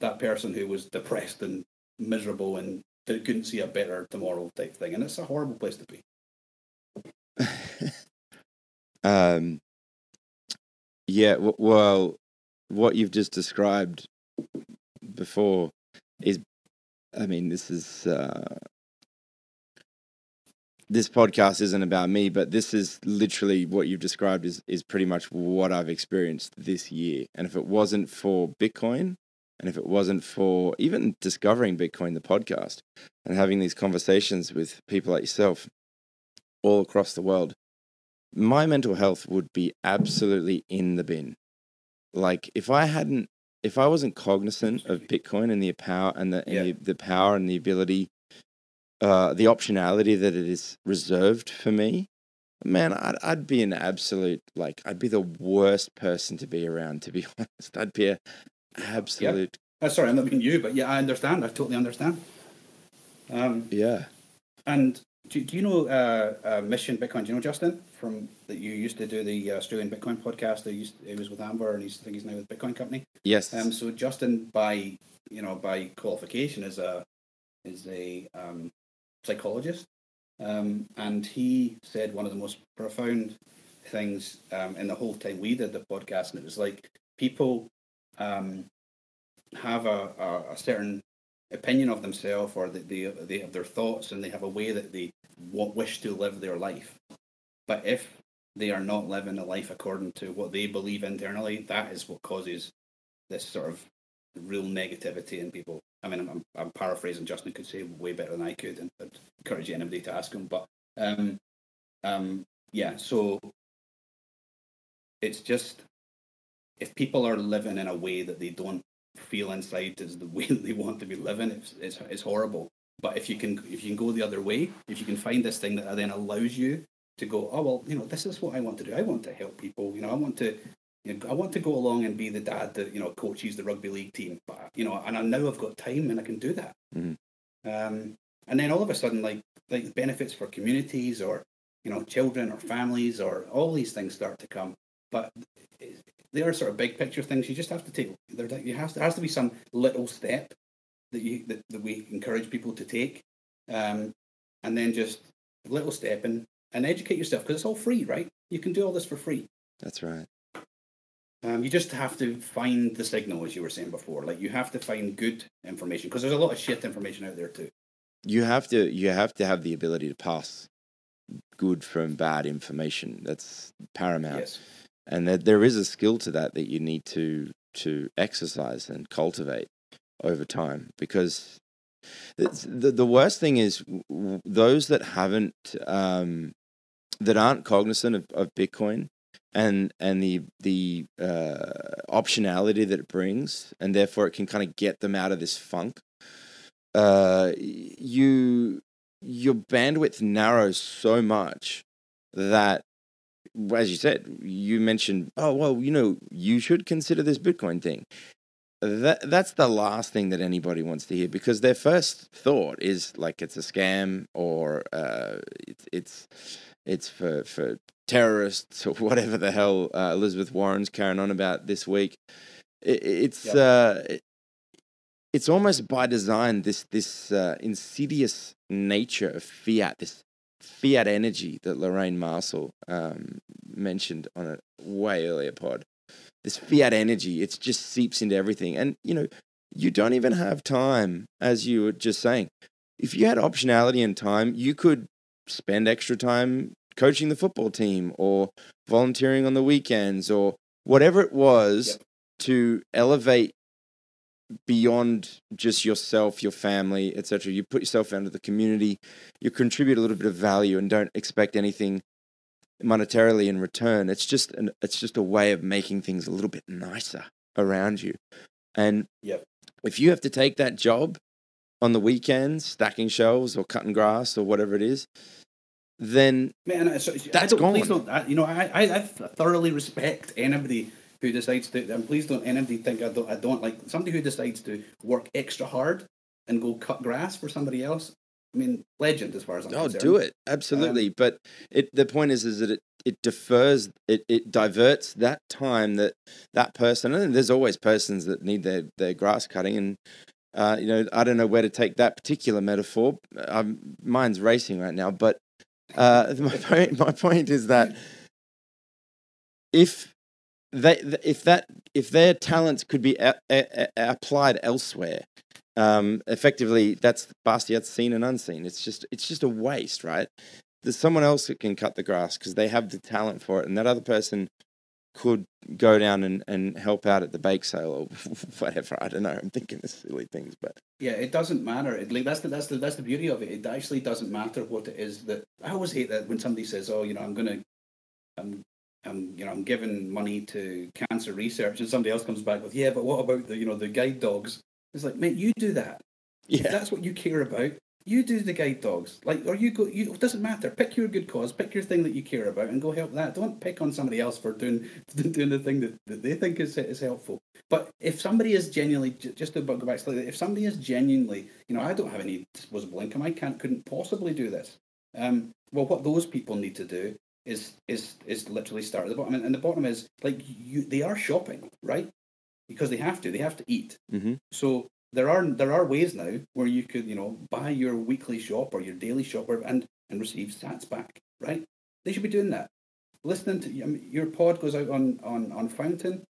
that person who was depressed and miserable and couldn't see a better tomorrow type thing. And it's a horrible place to be. um, yeah, well, what you've just described before is, I mean, this is uh, this podcast isn't about me, but this is literally what you've described is is pretty much what I've experienced this year. And if it wasn't for Bitcoin, and if it wasn't for even discovering Bitcoin, the podcast, and having these conversations with people like yourself all across the world, my mental health would be absolutely in the bin. Like if I hadn't, if I wasn't cognizant of Bitcoin and the power and the, and Yeah. the, the power and the ability, uh, the optionality that it is reserved for me, man, I'd, I'd be an absolute like I'd be the worst person to be around. To be honest, I'd be a absolute Uh, sorry, I'm not being you, but yeah, I understand. I totally understand. Um, yeah. and do, do you know uh, uh, Mission Bitcoin? Do you know Justin from that you used to do the uh, Australian Bitcoin podcast? He, used, he was with Amber, and he's I think he's now with Bitcoin Company. Yes. Um, so Justin, by you know, by qualification, is a is a um, psychologist, um, and he said one of the most profound things um, in the whole time we did the podcast, and it was like people um, have a, a, a certain opinion of themselves, or that they they have their thoughts, and they have a way that they wish to live their life, but if they are not living a life according to what they believe internally, that is what causes this sort of real negativity in people. I mean, I'm, I'm, paraphrasing. Justin could say way better than I could, and I'd encourage anybody to ask him. But um, um, yeah, so it's just if people are living in a way that they don't feel inside is the way they want to be living, it's it's, it's horrible. But if you can if you can go the other way, if you can find this thing that then allows you to go, oh well, you know, this is what I want to do. I want to help people. You know, I want to you know, I want to go along and be the dad that you know coaches the rugby league team. But you know, and I now I've got time and I can do that. Mhm. Um, and then all of a sudden, like like benefits for communities or you know children or families or all these things start to come. But they are sort of big picture things. You just have to take. There, you have to, there has to be some little step that you that, that we encourage people to take, um, and then just little step and and educate yourself because it's all free, right? You can do all this for free. That's right. Um, you just have to find the signal, as you were saying before. Like you have to find good information because there's a lot of shit information out there too. You have to you have to have the ability to pass good from bad information. That's paramount. Yes. and that there is a skill to that that you need to to exercise and cultivate over time because the the worst thing is those that haven't um, that aren't cognizant of, of Bitcoin and and the the uh, optionality that it brings and therefore it can kind of get them out of this funk. Uh, you your bandwidth narrows so much that as you said, you mentioned, oh well, you know, you should consider this Bitcoin thing. That that's the last thing that anybody wants to hear because their first thought is like it's a scam or uh, it's it's it's for for terrorists or whatever the hell uh, Elizabeth Warren's carrying on about this week. It, it's Yep. uh, it- it's almost by design this this uh, insidious nature of fiat, this fiat energy that Lorraine Marcel um, mentioned on a way earlier pod. This fiat energy, it just seeps into everything. And, you know, you don't even have time, as you were just saying. If you had optionality and time, you could spend extra time coaching the football team or volunteering on the weekends or whatever it was Yep. to elevate beyond just yourself, your family, etc. You put yourself out into the community, you contribute a little bit of value and don't expect anything monetarily in return. It's just an it's just a way of making things a little bit nicer around you. And Yep. if you have to take that job on the weekends, stacking shelves or cutting grass or whatever it is, then Man, so, That's don't, Please don't. I, you know, I, I, I thoroughly respect anybody who decides to. And please don't anybody think I don't. I don't like somebody who decides to work extra hard and go cut grass for somebody else. I mean, legend as far as I'm oh, concerned. do it absolutely. but it the point is is that it it defers it it diverts that time that that person and there's always persons that need their their grass cutting and. Uh, you know, I don't know where to take that particular metaphor. Um, mine's racing right now, but uh, my point, my point is that if they if that if their talents could be a, a, a- applied elsewhere um effectively that's Bastiat's seen and unseen it's just it's just a waste right there's someone else that can cut the grass because they have the talent for it and that other person could go down and, and help out at the bake sale or whatever i don't know i'm thinking of silly things but Yeah, it doesn't matter. It, like that's the that's the that's the beauty of it. It actually doesn't matter what it is that I always hate that when somebody says, "Oh, you know, I'm gonna, I'm, I'm, you know, I'm giving money to cancer research," and somebody else comes back with, "Yeah, but what about the, you know, the guide dogs?" It's like, mate, you do that. If yeah that's what you care about, you do the guide dogs. Like, or you go. You it doesn't matter. Pick your good cause. Pick your thing that you care about, and go help that. Don't pick on somebody else for doing doing the thing that, that they think is is helpful. But if somebody is genuinely, just to go back slightly, if somebody is genuinely, you know, I don't have any disposable income, I can't, couldn't possibly do this. Um, well, what those people need to do is is is literally start at the bottom, and, and the bottom is like you, they are shopping, right? Because they have to, they have to eat. hmm So there are there are ways now where you could, you know, buy your weekly shop or your daily shop or, and and receive sats back, right? They should be doing that. Listening to I mean, your pod goes out on on on Fountain,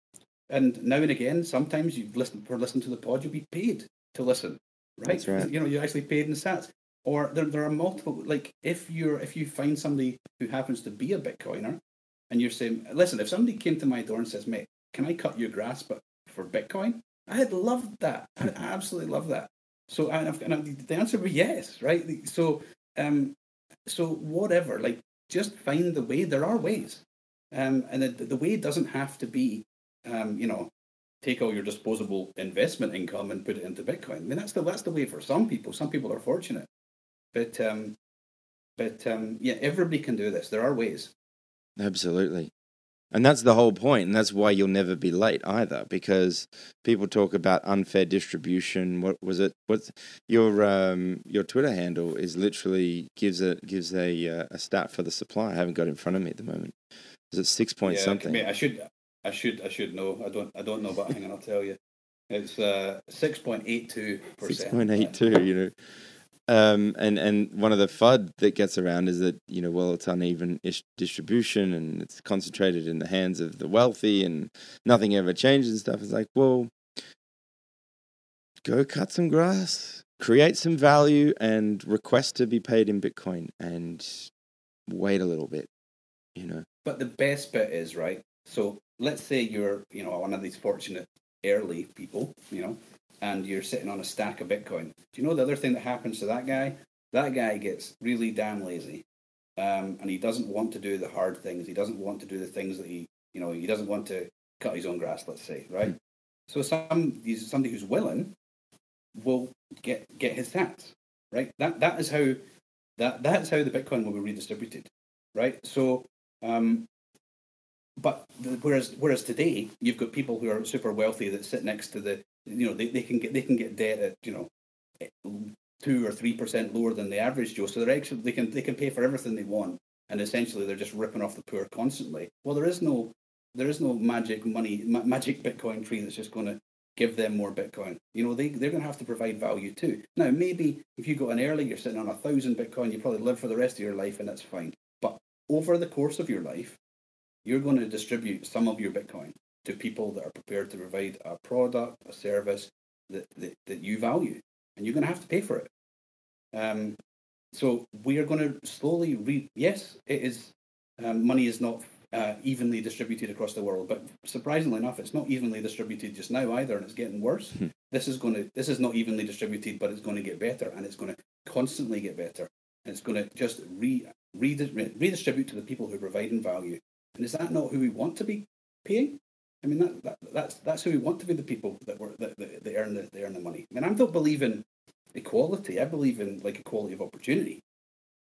and now and again, sometimes you listen for listening to the pod, you'll be paid to listen, right? Right. You know, you're actually paid in sats. Or there there are multiple like if you're if you find somebody who happens to be a Bitcoiner, and you're saying, listen, if somebody came to my door and says, mate, can I cut your grass but for Bitcoin? I had loved that. I'd absolutely love that. So and, I've, and the answer be yes, right? So um, so whatever, like just find the way. There are ways, um, and the, the way doesn't have to be, um, you know, take all your disposable investment income and put it into Bitcoin. I mean, that's the that's the way for some people. Some people are fortunate, but um, but um, yeah, everybody can do this. There are ways. Absolutely. And that's the whole point, and that's why you'll never be late either, because people talk about unfair distribution. What was it? What's your um your Twitter handle is literally gives a gives a uh, a stat for the supply. I haven't got it in front of me at the moment. Is it six point yeah, something? mate, I should I should I should know. I don't I don't know, but hang on, I'll tell you. It's uh six point eight two percent. Six point eight two. You know. Um, and and one of the FUD that gets around is that you know well it's uneven distribution and it's concentrated in the hands of the wealthy and nothing ever changes and stuff. It's like well, go cut some grass, create some value, and request to be paid in Bitcoin and wait a little bit. You know, But the best bit is right. So let's say you're, you know, one of these fortunate early people, you know, and you're sitting on a stack of Bitcoin. Do you know the other thing that happens to that guy? That guy gets really damn lazy, um, and he doesn't want to do the hard things. He doesn't want to do the things that he, you know, he doesn't want to cut his own grass. Let's say, right? So some somebody who's willing will get get his sats, right? That that is how that that's how the Bitcoin will be redistributed, right? So um, but the, whereas whereas today you've got people who are super wealthy that sit next to the you know they, they can get they can get debt at you know eh, two or three percent lower than the average Joe, so they're actually they can they can pay for everything they want, and essentially they're just ripping off the poor constantly. Well, there is no there is no magic money ma- magic Bitcoin tree that's just going to give them more Bitcoin. You know they they're going to have to provide value too. Now maybe if you got an early, you're sitting on a thousand Bitcoin, you probably live for the rest of your life, and that's fine. But over the course of your life, you're going to distribute some of your Bitcoin to people that are prepared to provide a product, a service that, that, that you value, and you're going to have to pay for it. Um, so we are going to slowly re. Yes, it is. Um, money is not uh, evenly distributed across the world, but surprisingly enough, it's not evenly distributed just now either, and it's getting worse. Hmm. This is going to. This is not evenly distributed, but it's going to get better, and it's going to constantly get better. And it's going to just re, re, redistribute to the people who are providing value. And is that not who we want to be paying? I mean, that, that that's that's who we want to be the people that were that, that, that earn the they earn the money. I mean, I don't believe in equality. I believe in like equality of opportunity.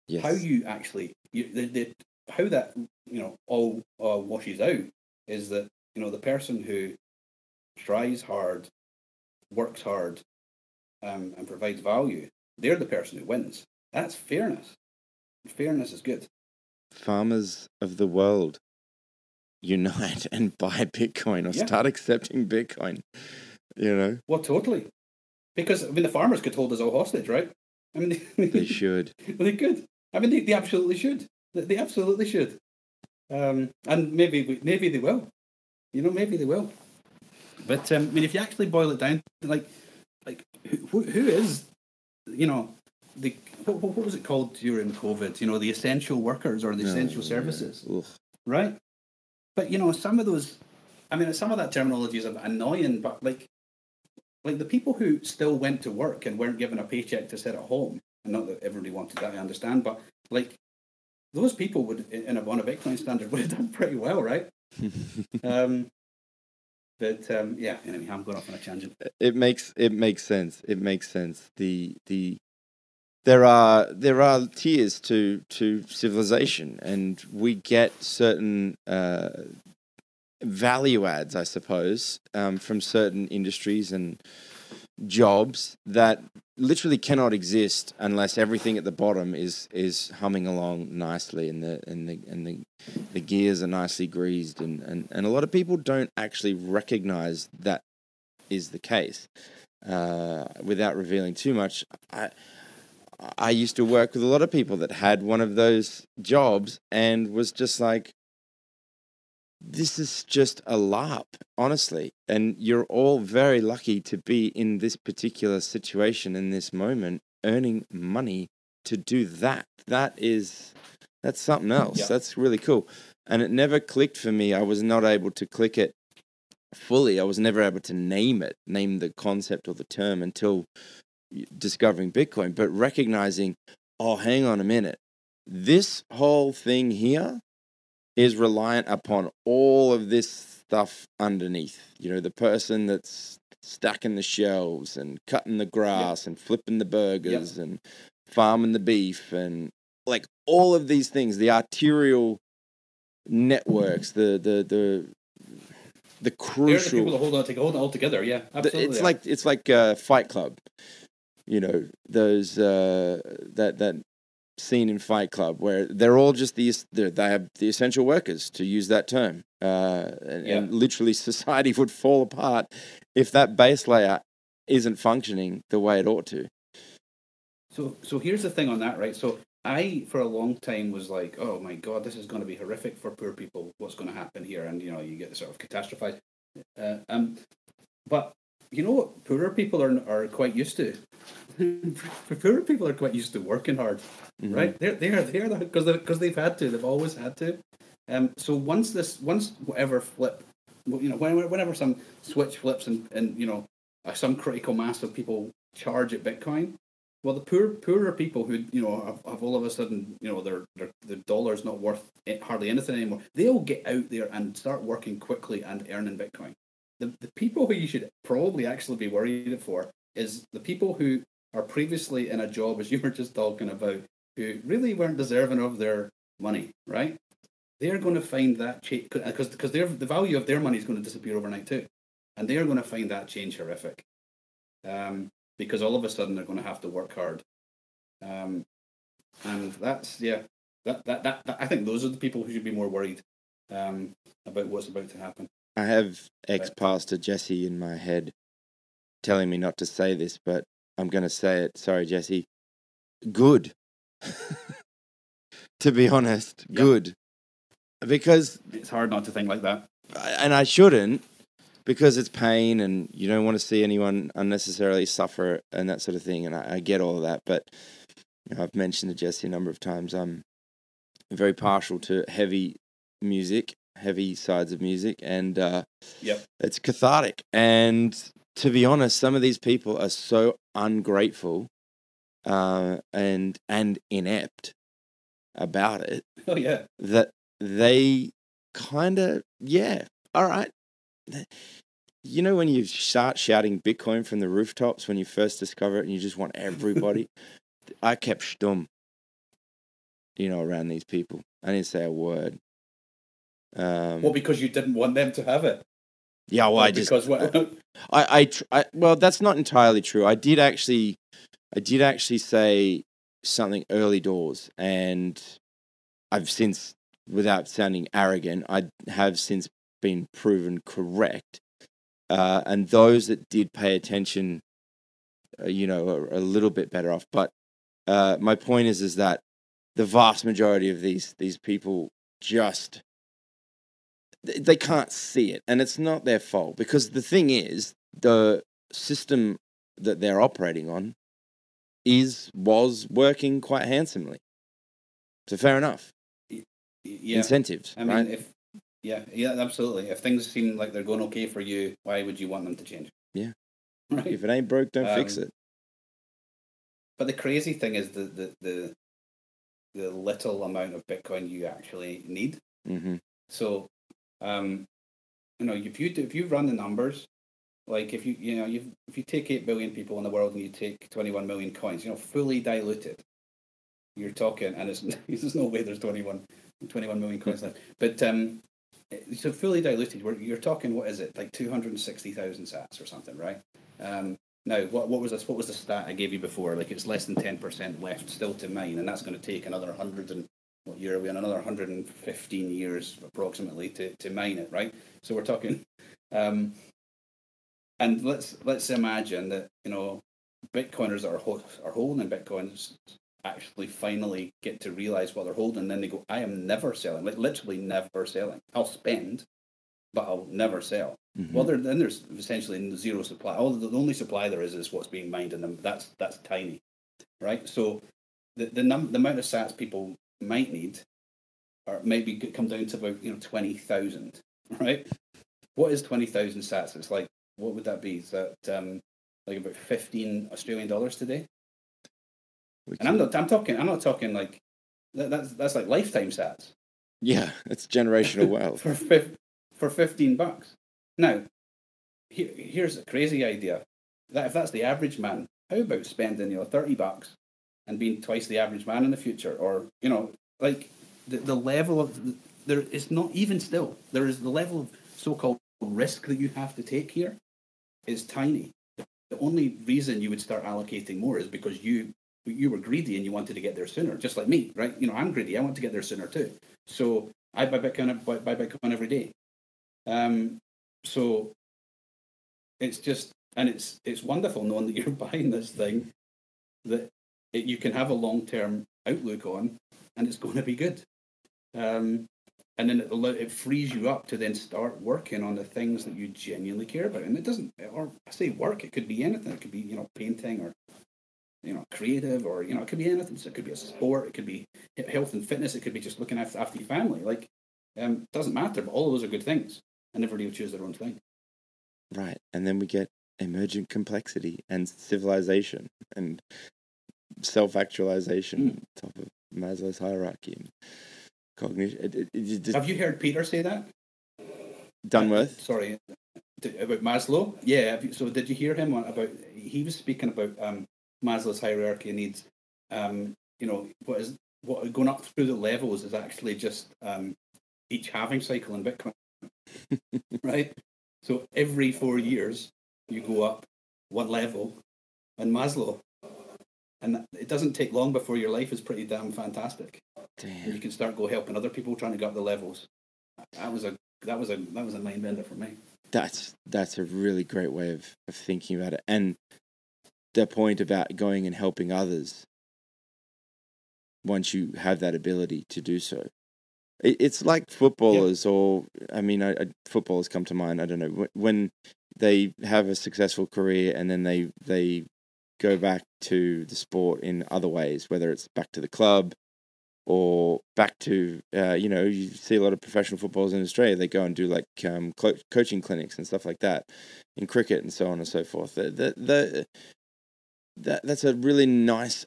Yes. How you actually you, the, the how that you know all uh, washes out is that you know the person who tries hard, works hard, um, and provides value, they're the person who wins. That's fairness. Fairness is good. Farmers of the world unite and buy Bitcoin or Yeah. start accepting Bitcoin. You know, Well, totally. Because I mean, the farmers could hold us all hostage, right? I mean, they should. They could. I mean, they, they absolutely should. They, they absolutely should. Um, and maybe we- maybe they will. You know, maybe they will. But um, I mean, if you actually boil it down, like, like who, who is, you know, the what, what was it called during COVID? You know, the essential workers or the essential yeah. services, Ugh. right? But you know, some of those, I mean, some of that terminology is annoying. But like, like the people who still went to work and weren't given a paycheck to sit at home, and not that everybody wanted that, I understand, but like those people would, in a, on a Bitcoin standard, would have done pretty well, right? um, but um, yeah, anyway, I'm going off on a tangent. it makes it makes sense. It makes sense. The the there are there are tiers to to civilization, and we get certain uh, value adds, I suppose, um, from certain industries and jobs that literally cannot exist unless everything at the bottom is is humming along nicely and the and the and the, the gears are nicely greased and, and and a lot of people don't actually recognize that is the case. Uh, without revealing too much I I used to work with a lot of people that had one of those jobs and was just like this is just a LARP, honestly. And you're all very lucky to be in this particular situation in this moment, earning money to do that. That is, that's something else. Yeah. That's really cool. And it never clicked for me. I was not able to click it fully. I was never able to name it, name the concept or the term until discovering Bitcoin, but recognizing, oh, hang on a minute. This whole thing here is reliant upon all of this stuff underneath. You know, the person that's stacking the shelves and cutting the grass and flipping the burgers and farming the beef and like all of these things, the arterial networks, the the the the They're the crucial people that hold on to hold it all together. Yeah, absolutely. it's like it's like uh, Fight Club. You know those uh, that that scene in Fight Club where they're all just these they're, have the essential workers to use that term, uh, and, and literally society would fall apart if that base layer isn't functioning the way it ought to. So, so here's the thing on that, right? So, I for a long time was like, oh my god, this is going to be horrific for poor people. What's going to happen here? And you know, you get the sort of catastrophized. Uh, um, but you know what? Poorer people are are quite used to. poorer people are quite used to working hard, Mhm. right? They're they're they're because because they've had to. They've always had to. Um. So once this once whatever flip, you know, whenever whenever some switch flips and and you know uh, some critical mass of people charge at Bitcoin, well, the poor, poorer people who you know have, have all of a sudden you know their their the dollar's not worth hardly anything anymore. They'll get out there and start working quickly and earning Bitcoin. The the people who you should probably actually be worried for is the people who are previously in a job, as you were just talking about, who really weren't deserving of their money, right? They're going to find that change because because the value of their money is going to disappear overnight too, and they're going to find that change horrific. Um, because all of a sudden they're going to have to work hard. Um, and that's yeah, that that that I think those are the people who should be more worried um, about what's about to happen. I have ex pastor Jesse in my head telling me not to say this, but I'm going to say it. Sorry, Jesse. Good. to be honest, Yep. good. Because, It's hard not to think like that. and I shouldn't, because it's pain and you don't want to see anyone unnecessarily suffer and that sort of thing. And I, I get all of that. But you know, I've mentioned to Jesse a number of times. I'm very partial to heavy music, heavy sides of music, and uh, Yep. it's cathartic. And to be honest, some of these people are so ungrateful uh, and and inept about it Oh yeah. that they kind of yeah all right you know when you start shouting bitcoin from the rooftops when you first discover it and you just want everybody i kept stum you know around these people i didn't say a word um Well, because you didn't want them to have it. yeah well Or i just because? I, I, I, well, that's not entirely true. I did actually, I did actually say something early doors, and I've since, without sounding arrogant, I have since been proven correct. Uh, and those that did pay attention, uh, you know, are a little bit better off. But uh, my point is, is that the vast majority of these these people just they can't see it and it's not their fault because the thing is the system that they're operating on is was working quite handsomely so fair enough yeah. incentives I mean, right if yeah, yeah, absolutely. If things seem like they're going okay for you, why would you want them to change? Yeah. Right. if it ain't broke don't fix Um, it But the crazy thing is the the the, the little amount of Bitcoin you actually need. hmm So, um, you know, if you if you run the numbers, like if you you know you if you take eight billion people in the world and you take twenty one million coins, you know, fully diluted, you're talking, and it's there's no way there's 21, 21 million coins left, but um, so fully diluted, we're, you're talking what is it like two hundred and sixty thousand sats or something, right? Um, now, what what was this? What was the stat I gave you before? Like it's less than ten percent left still to mine, and that's going to take another hundred and what year are we on? Another 115 years approximately to, to mine it, right? So we're talking, um, and let's let's imagine that you know Bitcoiners that are ho- are holding Bitcoins actually finally get to realize what they're holding, and then they go, I am never selling, like literally never selling. I'll spend, but I'll never sell. Mhm. Well, there, then there's essentially zero supply. All the, the only supply there is is what's being mined, and. That's that's tiny, right? So the the, num- the amount of sats people might need, or maybe come down to about you know twenty thousand, right? What is twenty thousand sats? It's like what would that be? Is that um, like about fifteen Australian dollars today? We And I'm not. I'm talking. I'm not talking like that, that's that's like lifetime sats yeah it's generational wealth for for fifteen bucks. Now, here, here's a crazy idea. That if that's the average man, how about spending you know thirty bucks and being twice the average man in the future, or you know, like the the level of there is not even still there is the level of so-called risk that you have to take here is tiny. The only reason you would start allocating more is because you you were greedy and you wanted to get there sooner, just like me, right? You know, I'm greedy. I want to get there sooner too. So I buy Bitcoin, buy, buy Bitcoin every day. Um, so it's just, and it's it's wonderful knowing that you're buying this thing that it, you can have a long term outlook on, and it's going to be good. Um, and then it, it frees you up to then start working on the things that you genuinely care about. And it doesn't, or I say work, it could be anything. It could be you know painting or you know creative, or you know it could be anything. So it could be a sport, it could be health and fitness, it could be just looking after after your family. Like um, doesn't matter, but all of those are good things, and everybody will choose their own thing. right and then we get emergent complexity and civilization and self-actualization Mm. top of maslow's hierarchy and cognition it, it, it just, Have you heard Peter say that? dunworth Sorry, about Maslow. Yeah. So did you hear him on about? He was speaking about um, Maslow's hierarchy of needs. Um, you know what is what going up through the levels is actually just um, each halving cycle in Bitcoin, right? So every four years you go up one level in Maslow, and it doesn't take long before your life is pretty damn fantastic, and you can start go helping other people trying to go up the levels. That was a that was a that was a mind bender for me. that's that's a really great way of, of thinking about it. And the point about going and helping others once you have that ability to do so. It, it's like footballers or i mean I, I, footballers come to mind. I don't know. When they have a successful career and then they they go back to the sport in other ways, whether it's back to the club or back to uh, you know you see a lot of professional footballers in Australia they go and do like um, co- coaching clinics and stuff like that in cricket and so on and so forth. The, the, the, that that's a really nice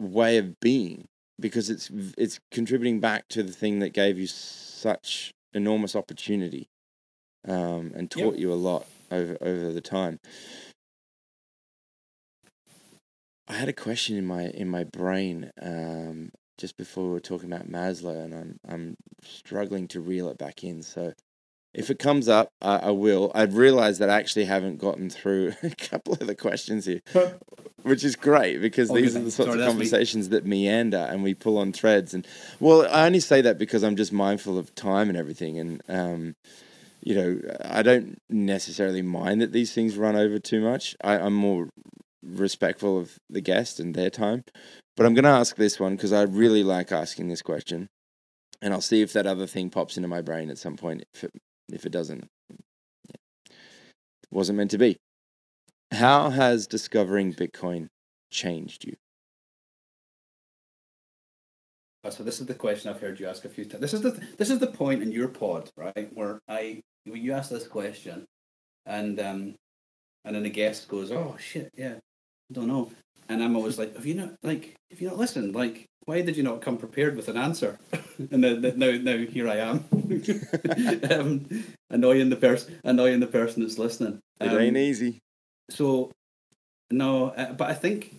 way of being because it's it's contributing back to the thing that gave you such enormous opportunity um, and taught Yep. you a lot over over the time. I had a question in my in my brain um, just before we were talking about Maslow, and I'm I'm struggling to reel it back in. So if it comes up, I, will. I've realised that I actually haven't gotten through a couple of the questions here, which is great because these are the sorts Sorry, of that's me. conversations that meander and we pull on threads. And well, I only say that because I'm just mindful of time and everything, and um, you know, I don't necessarily mind that these things run over too much. I, I'm more respectful of the guest and their time. But I'm going to ask this one because I really like asking this question, and I'll see if that other thing pops into my brain at some point. If it, if it doesn't, yeah. it wasn't meant to be. How has discovering Bitcoin changed you? Uh, So this is the question I've heard you ask a few times. This is the this is the point in your pod, right, where I when you ask this question, and um, and then the guest goes, "Oh shit, yeah, don't know," and I'm always like, "Have you not like, if you not listened, like, why did you not come prepared with an answer?" and then then now now here I am, um, annoying the person annoying the person that's listening. It Um, ain't easy. so, no, uh, but I think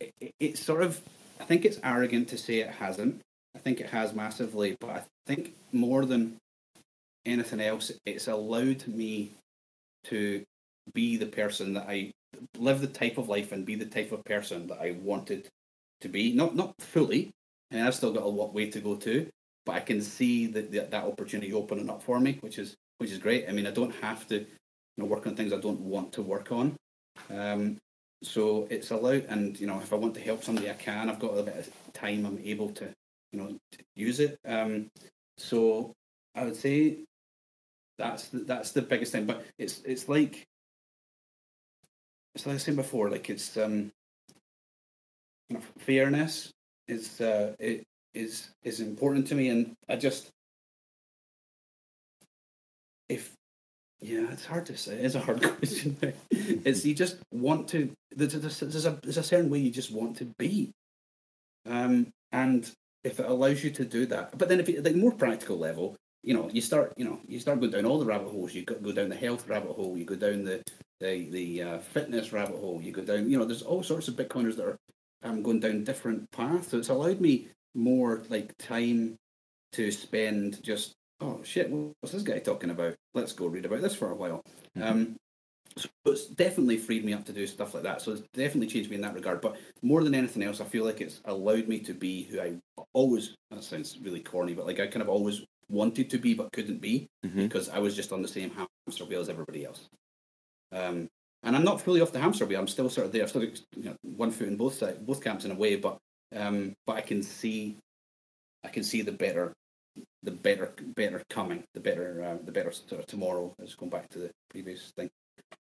it, it- it's sort of. I think it's arrogant to say it hasn't. I think it has massively, but I think more than anything else, it's allowed me to be the person that I live the type of life and be the type of person that I wanted to be. Not not fully. Mean, I've still got a lot way to go too, but I can see that that, that opportunity opening up for me, which is which is great. I mean, I don't have to you know work on things I don't want to work on. Um, so it's allowed, and you know, if I want to help somebody, I can. I've got a bit of time. I'm able to, you know, use it. Um, so I would say that's the, that's the biggest thing. But it's it's like it's like I said before. Like it's um, fairness is uh, it is is important to me, and I just if yeah, it's hard to say. It's a hard question. it's you just want to. There's a, there's a there's a certain way you just want to be, um, and if it allows you to do that, but then if you like more practical level, you know, you start you know you start going down all the rabbit holes. You go down the health rabbit hole. You go down the the the uh, fitness rabbit hole. You go down. You know, there's all sorts of Bitcoiners that are um, going down different paths. So it's allowed me more like time to spend just oh shit, what's this guy talking about? Let's go read about this for a while. Um, so it's definitely freed me up to do stuff like that. So it's definitely changed me in that regard. But more than anything else, I feel like it's allowed me to be who I always. That sounds really corny, but like I kind of always wanted to be but couldn't be Mhm. because I was just on the same hamster wheel as everybody else. Um, and I'm not fully off the hamster wheel. I'm still sort of there. I've still got you know, one foot in both sides, both camps in a way. But um, but I can see, I can see the better, the better, better coming, the better, uh, the better sort of tomorrow. Let's go back to the previous thing.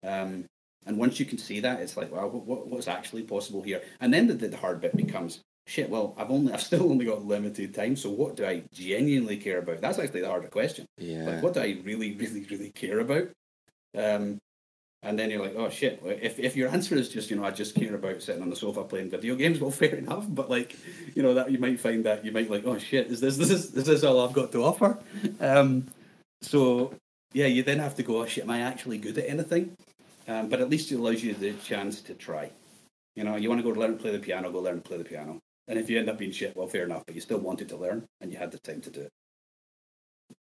Um, and once you can see that, it's like, wow, what, what's actually possible here? And then the, the hard bit becomes, shit. Well, I've only, I've still only got limited time. So what do I genuinely care about? That's actually the harder question. Yeah. Like, what do I really, really, really care about? Um, and then you're like, oh shit. If if your answer is just, you know, I just care about sitting on the sofa playing video games, well, fair enough. But like, you know, that you might find that you might like, oh shit, is this this is, is all I've got to offer? Um, so yeah, you then have to go, oh shit, am I actually good at anything? Um, but at least it allows you the chance to try. You know, you want to go learn to play the piano, go learn to play the piano. And if you end up being shit, well, fair enough. But you still wanted to learn, and you had the time to do it.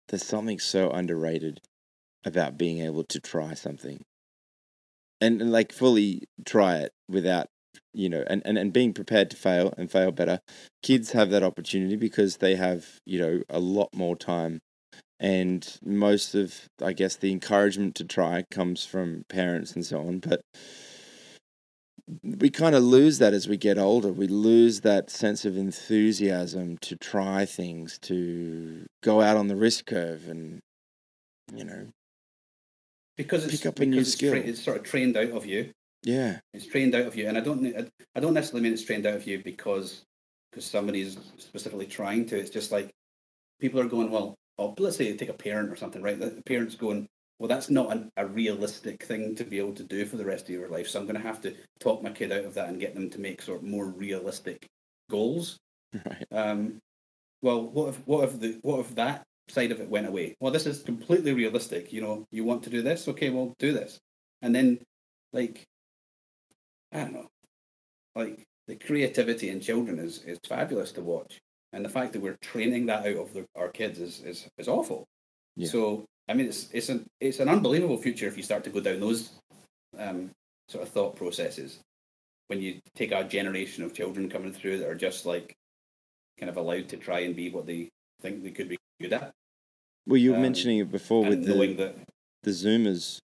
There's something so underrated about being able to try something and, and like fully try it without you know and, and, and being prepared to fail and fail better. Kids have that opportunity because they have you know a lot more time. And most of i guess the encouragement to try comes from parents and so on but we kind of lose that as we get older. We lose that sense of enthusiasm to try things to go out on the risk curve and you know because it's Pick up a new it's, skill. tra- it's sort of trained out of you. Yeah. It's trained out of you, and I don't I- don't necessarily mean it's trained out of you because because somebody's specifically trying to. It's just like people are going, well, oh, let's say you take a parent or something, right? The the parent's going, well, that's not an, a realistic thing to be able to do for the rest of your life. So I'm going to have to talk my kid out of that and get them to make sort of more realistic goals. Right. Um, well, what if what if the what if that side of it went away? Well, this is completely realistic. You know, you want to do this, okay? Well, do this, and then like I don't know, like the creativity in children is is fabulous to watch, and the fact that we're training that out of the, our kids is is is awful. Yeah. So I mean, it's it's an it's an unbelievable future if you start to go down those um, sort of thought processes. When you take a generation of children coming through that are just like kind of allowed to try and be what they think they could be good at, Well, you were Um, mentioning it before with the that the Zoomers,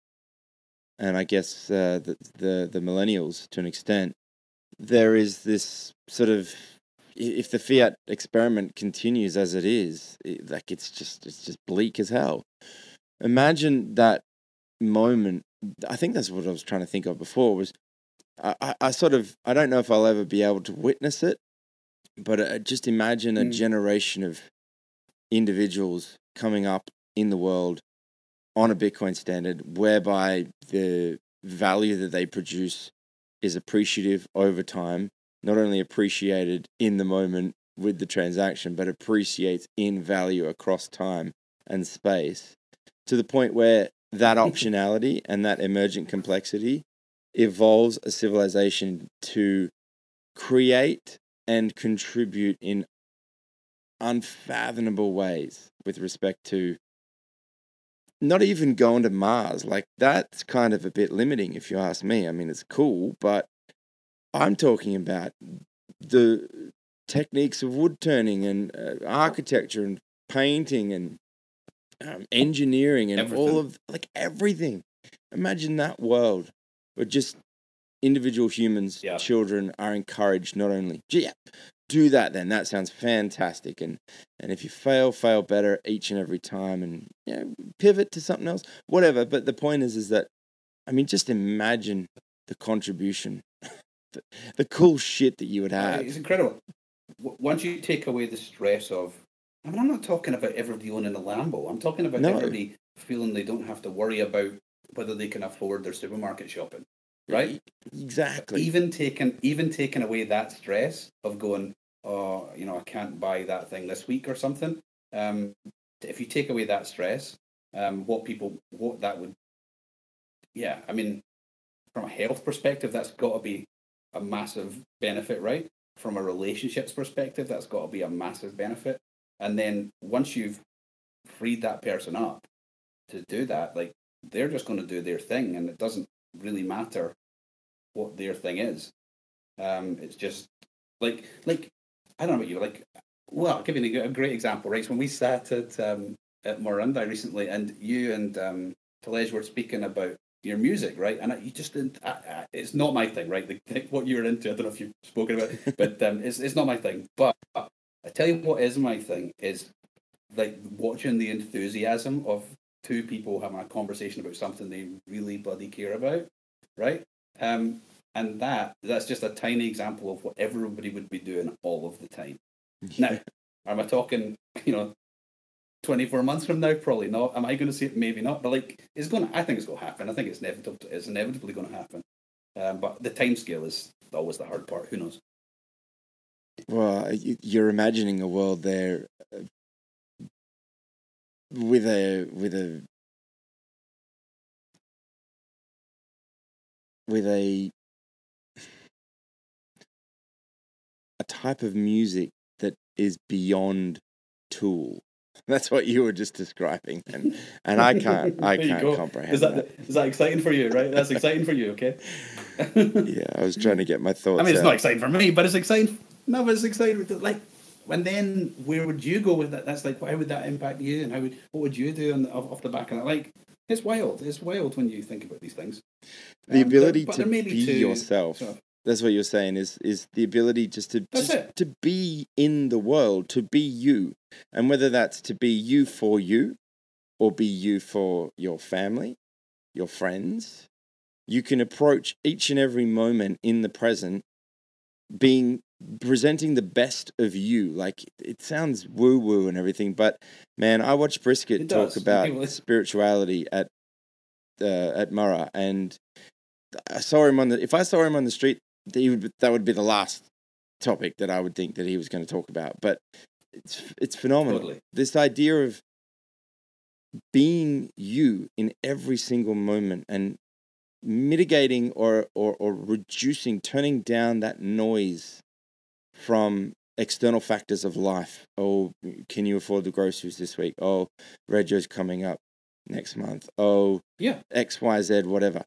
and I guess uh, the, the the millennials to an extent. There is this sort of if the fiat experiment continues as it is, it, like it's just it's just bleak as hell. Imagine that moment. I think that's what I was trying to think of before. Was I, I, I sort of I don't know if I'll ever be able to witness it, but uh, just imagine a Mm. generation of individuals coming up in the world on a Bitcoin standard whereby the value that they produce is appreciative over time, not only appreciated in the moment with the transaction, but appreciates in value across time and space to the point where that optionality and that emergent complexity evolves a civilization to create and contribute in unfathomable ways with respect to not even going to Mars. Like that's kind of a bit limiting if you ask me. I mean, it's cool, but I'm talking about the techniques of wood turning and uh, architecture and painting and um, engineering and all of like everything. Imagine that world where just individual humans, Yeah. children are encouraged not only, yeah, do that then. That sounds fantastic. And and if you fail, fail better each and every time and you know, pivot to something else, whatever. But the point is is that I mean just imagine the contribution. the, the cool shit that you would have. It's incredible. Once you take away the stress of, I mean, I'm not talking about everybody owning a Lambo. I'm talking about No. everybody feeling they don't have to worry about whether they can afford their supermarket shopping, right? Exactly. Even taking even taking away that stress of going, oh, you know, I can't buy that thing this week or something. Um, if you take away that stress, um, what people, what that would, yeah, I mean, from a health perspective, that's got to be a massive benefit, right? From a relationships perspective, that's got to be a massive benefit. And then once you've freed that person up to do that, like they're just going to do their thing, and it doesn't really matter what their thing is. Um, it's just like like I don't know about you, like well, I'll give you a great example, right? So when we sat at um, at Miranda recently, and you and um, Telej were speaking about your music, right? And you just didn't. I, I, it's not my thing, right? The, the- what you're into, I don't know if you've spoken about, it, but um, it's it's not my thing. But I tell you what is my thing is like watching the enthusiasm of two people having a conversation about something they really bloody care about, right? Um, and that that's just a tiny example of what everybody would be doing all of the time. Now, am I talking, you know, 24 months from now? Probably not. Am I going to see it? Maybe not. But like, it's going to, I think it's going to happen. I think it's inevitable. It's inevitably going to happen. Um, but the time scale is always the hard part. Who knows? Well, you- you're imagining a world there uh, with a with a with a type of music that is beyond Tool. That's what you were just describing, and and I can't I can't go. comprehend Is that, is that exciting for you, right? That's exciting for you, okay? Yeah, I was trying to get my thoughts. I mean, it's out. not exciting for me, but it's exciting. No, but it's exciting. Like, and then where would you go with that? That's like, why would that impact you? And how would what would you do on the, off, off the back of that? Like, it's wild. It's wild when you think about these things. the Um, ability but to be be two yourself. sort of- That's what you're saying is is the ability just to That's just it. to be in the world, to be you, and whether that's to be you for you, or be you for your family, your friends. You can approach each and every moment in the present being presenting the best of you. Like it sounds woo woo and everything, but man, I watched Brisket It talk does. about spirituality at uh, at Murrah, and I saw him on the. If I saw him on the street, would that would be the last topic that I would think that he was going to talk about. But it's it's phenomenal. Totally. This idea of being you in every single moment and mitigating or, or, or reducing, turning down that noise from external factors of life. Oh, can you afford the groceries this week? Oh, Regio's coming up next month. Oh, Yeah. X, Y, Z, whatever.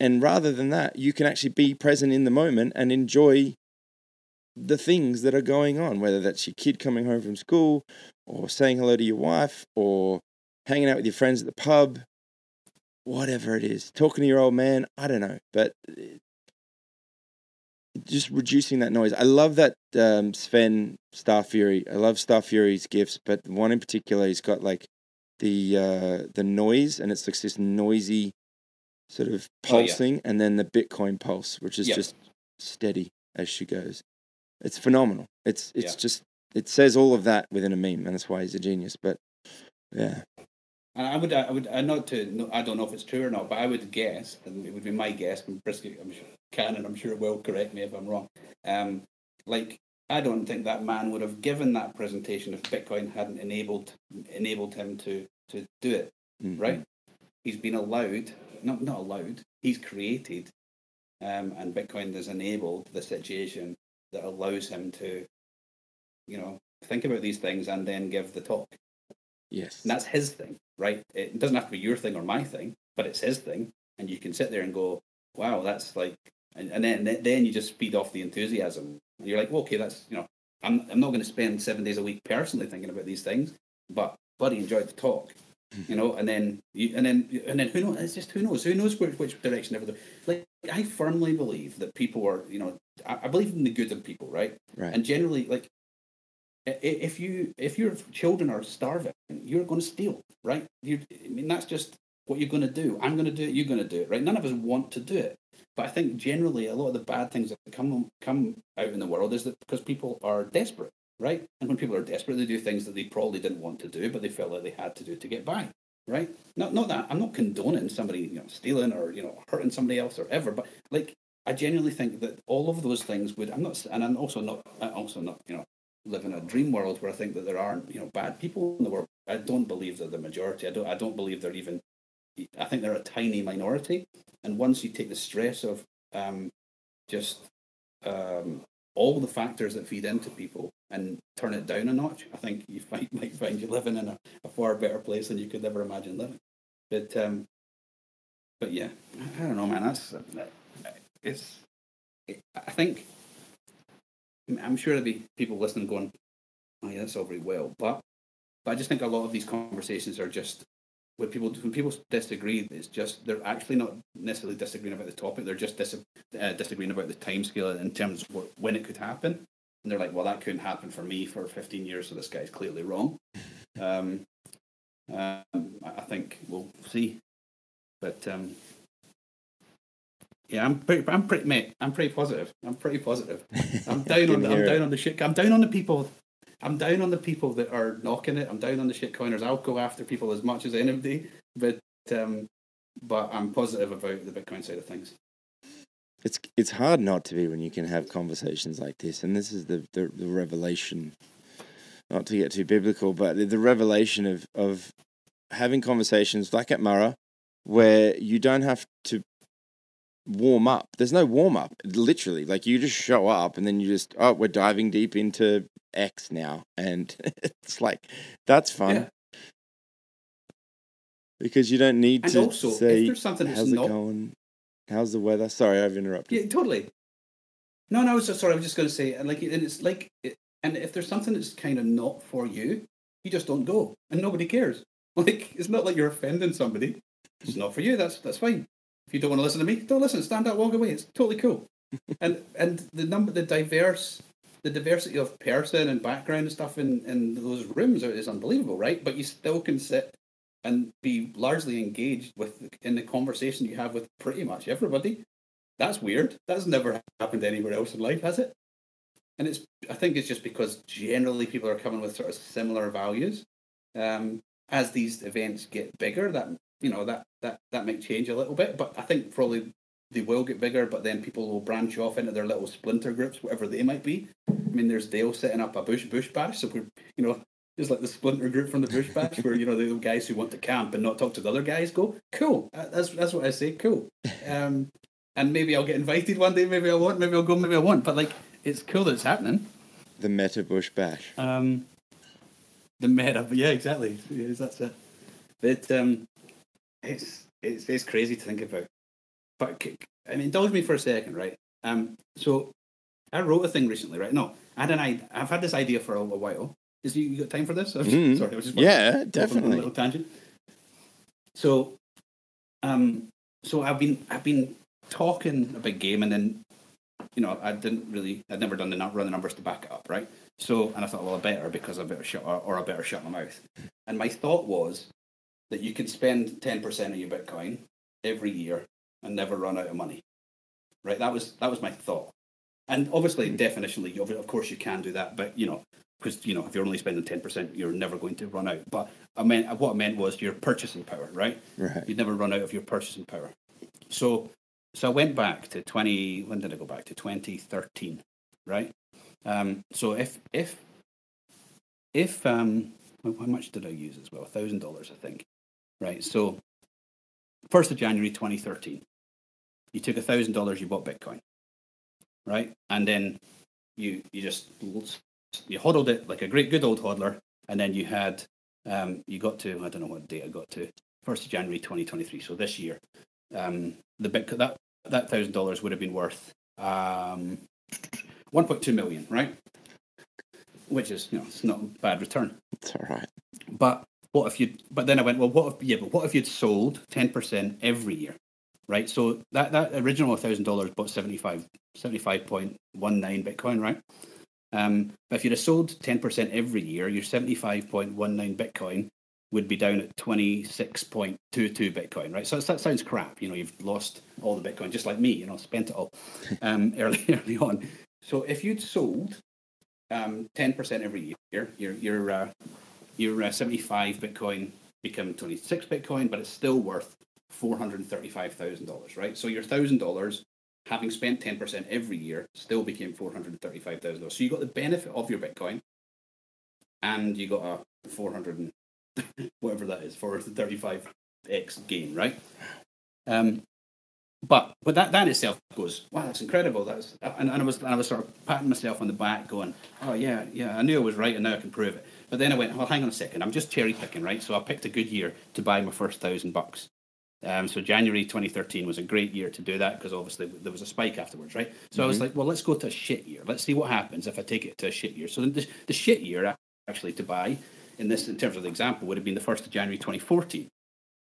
And rather than that, you can actually be present in the moment and enjoy the things that are going on, whether that's your kid coming home from school or saying hello to your wife or hanging out with your friends at the pub, whatever it is, talking to your old man, I don't know, but uh, just reducing that noise. I love that um, Sven Star Fury. I love Star Fury's gifts, but one in particular, he's got like the uh, the noise, and it's like this noisy sort of Oh, yeah. pulsing, and then the Bitcoin pulse, which is Yep. just steady as she goes. It's phenomenal. It's it's Yeah. just it says all of that within a meme, and that's why he's a genius. But yeah, And I would, I would, I not to, I don't know if it's true or not, but I would guess, and it would be my guess, and Brisket, I'm sure, can, and I'm sure will correct me if I'm wrong. Um, like, I don't think that man would have given that presentation if Bitcoin hadn't enabled enabled him to to do it. Mhm. Right? He's been allowed, not not allowed. He's created, um, and Bitcoin has enabled the situation that allows him to, you know, think about these things and then give the talk. Yes. And that's his thing, right? It doesn't have to be your thing or my thing, but it's his thing. And you can sit there and go, wow, that's like, and, and then then you just feed off the enthusiasm. And you're like, well, okay, that's, you know, I'm, I'm not going to spend seven days a week personally thinking about these things, but buddy enjoyed the talk, you know, and then, you, and then, and then who knows? It's just who knows? Who knows which, which direction ever. Like, I firmly believe that people are, you know, I, I believe in the good in people, right? Right. And generally, like, if you if your children are starving, you're going to steal, right? You, I mean, that's just what you're going to do. I'm going to do it. You're going to do it, right? None of us want to do it, but I think generally a lot of the bad things that come come out in the world is that because people are desperate, right? And when people are desperate, they do things that they probably didn't want to do, but they felt like they had to do to get by, right? Not not that I'm not condoning somebody you know stealing or you know hurting somebody else or ever, but like I genuinely think that all of those things would. I'm not, and I'm also not, I'm also not, you know, live in a dream world where I think that there aren't, you know, bad people in the world. I don't believe they're the majority. I don't. I don't believe they're even. I think they're a tiny minority. And once you take the stress of um, just um, all the factors that feed into people and turn it down a notch, I think you find, might find you're living in a, a far better place than you could ever imagine living. But um, but yeah, I don't know, man. That's uh, it's. I think I'm sure there'll be people listening going, "Oh yeah, that's all very well," but but I just think a lot of these conversations are just when people when people disagree, it's just they're actually not necessarily disagreeing about the topic. They're just dis- uh, disagreeing about the timescale in terms of what, when it could happen. And they're like, "Well, that couldn't happen for me for 15 years, so this guy's clearly wrong." Um, um, I think we'll see, but um, yeah, I'm pretty, I'm pretty, mate. I'm pretty positive. I'm pretty positive. I'm down on, the, I'm it. down on the shit. I'm down on the people. I'm down on the people that are knocking it. I'm down on the shit coiners. I'll go after people as much as anybody, but um, but I'm positive about the Bitcoin side of things. It's it's hard not to be when you can have conversations like this, and this is the the, the revelation. Not to get too biblical, but the, the revelation of of having conversations like at Murrah, where you don't have to warm up. There's no warm up, literally. Like you just show up, and then you just oh, we're diving deep into X now, and it's like that's fun. Yeah. Because you don't need And to also, if say, there's something that's "How's it not- going? How's the weather?" Sorry, I've interrupted. Yeah, totally. No, no. I was sorry. I was just going to say, and like, and it's like, and if there's something that's kind of not for you, you just don't go, and nobody cares. Like, it's not like you're offending somebody. It's not for you. That's that's fine. If you don't want to listen to me, don't listen. Stand up, walk away. It's totally cool. and and the number, the diverse, the diversity of person and background and stuff in in those rooms is unbelievable, right? But you still can sit and be largely engaged with in the conversation you have with pretty much everybody. That's weird. That's never happened anywhere else in life, has it? And it's I think it's just because generally people are coming with sort of similar values. Um, as these events get bigger, that you know that that that might change a little bit. But I think probably they will get bigger, but then people will branch off into their little splinter groups, whatever they might be. I mean, there's Dale setting up a bush bush bash, so we're you know just like the splinter group from the bush bash, where you know the guys who want to camp and not talk to the other guys go cool. Uh, That's that's what I say, cool. Um, and maybe I'll get invited one day, maybe I won't, maybe I'll go, maybe I won't. But like, it's cool that it's happening. The Meta Bush Bash. Um, the meta, yeah, exactly. Yes, that's it. But um, it's it's it's crazy to think about. But I mean, indulge me for a second, right? Um, so I wrote a thing recently, right? No, I had an I I've had this idea for a, a while. Is you, you got time for this? Mm. Sorry, I was just Yeah, on a definitely. little tangent. So, um, so I've been I've been talking a big game, and then you know I didn't really I'd never done the run the numbers to back it up, right? So, and I thought, well, I better because I better shut or, or I better shut my mouth. And my thought was that you could spend ten percent of your Bitcoin every year and never run out of money, right? That was that was my thought. And obviously, definitionally, you- of course, you can do that, but you know, because you know, if you're only spending ten percent, you're never going to run out. But I meant what I meant was your purchasing power, right? Right. You'd never run out of your purchasing power. So, so I went back to twenty. When did I go back to twenty thirteen? Right. Um, so if if if um, how much did I use as well? thousand dollars, I think. Right. So, first of January twenty thirteen, you took a thousand dollars, you bought Bitcoin. Right, and then you you just you hodled it like a great good old hodler, and then you had um, you got to I don't know what date I got to first of January twenty twenty three. So this year, um, the bit that that thousand dollars would have been worth um, one point two million, right? Which is you know it's not a bad return. It's all right. But what if you? But then I went, well, what if? Yeah, but what if you'd sold ten percent every year, right? So that that original thousand dollars bought 75 75.19 Bitcoin, right? Um, but if you'd have sold ten percent every year, your seventy five point one nine Bitcoin would be down at twenty six point two two Bitcoin, right? So that sounds crap. You know, you've lost all the Bitcoin, just like me. You know, spent it all um, early early on. So if you'd sold um, ten percent every year, your your uh, your uh, 75 Bitcoin become 26 Bitcoin, but it's still worth $435,000, right? So your $1,000, having spent 10% every year, still became $435,000. So you got the benefit of your Bitcoin and you got a 400 and whatever that is, 435x gain, right? Um, but but that, that itself goes, wow, that's incredible. That's and, and I was and I was sort of patting myself on the back, going, oh yeah, yeah, I knew I was right, and now I can prove it. But then I went, well, hang on a second, I'm just cherry picking, right? So I picked a good year to buy my first thousand bucks. Um, so January 2013 was a great year to do that because obviously there was a spike afterwards, right? So I was like, well, let's go to a shit year. Let's see what happens if I take it to a shit year. So the, the shit year actually to buy in this, in terms of the example, would have been the first of January 2014,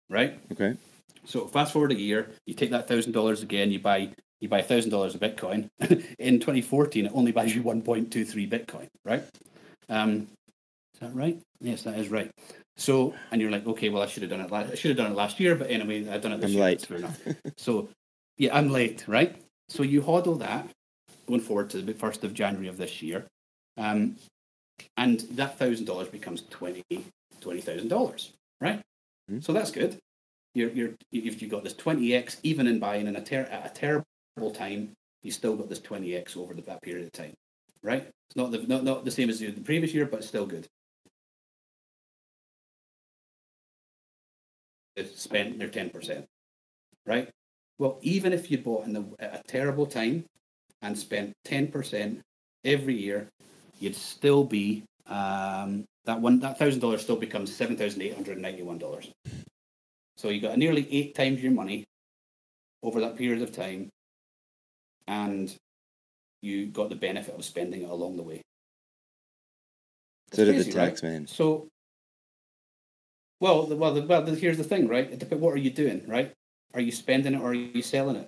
right? Okay. So fast forward a year, you take that thousand dollars again, you buy you buy thousand dollars of Bitcoin. In 2014, it only buys you 1.23 Bitcoin, right? Um, is that right? Yes, that is right. So, and you're like, okay, well, I should have done it. Last, I should have done it last year, but anyway, I've done it this I'm year. late. Fair enough. so, yeah, I'm late, right? So you hodl that going forward to the first of January of this year, um, and that thousand dollars becomes twenty twenty thousand dollars, right? Mhm. So that's good. You're you're if you got this twenty x even in buying in a ter- at a terrible time, you still got this twenty x over the, that period of time, right? It's not the not, not the same as the previous year, but still good. Spent their ten percent, right? Well, even if you bought in the, at a terrible time and spent ten percent every year, you'd still be um, that one that thousand dollars still becomes seven thousand eight hundred ninety one dollars. So you got nearly eight times your money over that period of time, and you got the benefit of spending it along the way. So did the crazy, right? tax man. So, well, the, well, the, well, the, here's the thing, right? It What are you doing, right? Are you spending it or are you selling it?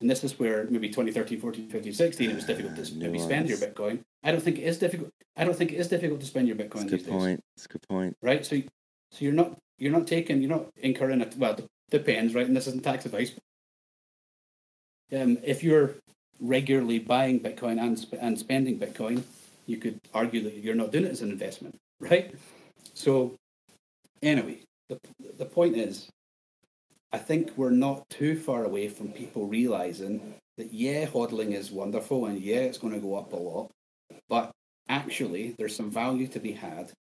And this is where maybe 2013, 14, 15, 16, it was difficult to s- maybe spend your Bitcoin. I don't think it is difficult. I don't think it is difficult to spend your Bitcoin a these good days, point. That's a good point. right? So, so you're not you're not taking, you're not incurring it. Well, it depends, right? And this isn't tax advice. Um, if you're regularly buying Bitcoin and sp- and spending Bitcoin, you could argue that you're not doing it as an investment, right? So, anyway, the the point is, I think we're not too far away from people realizing that yeah, hodling is wonderful and yeah, it's going to go up a lot, but actually, there's some value to be had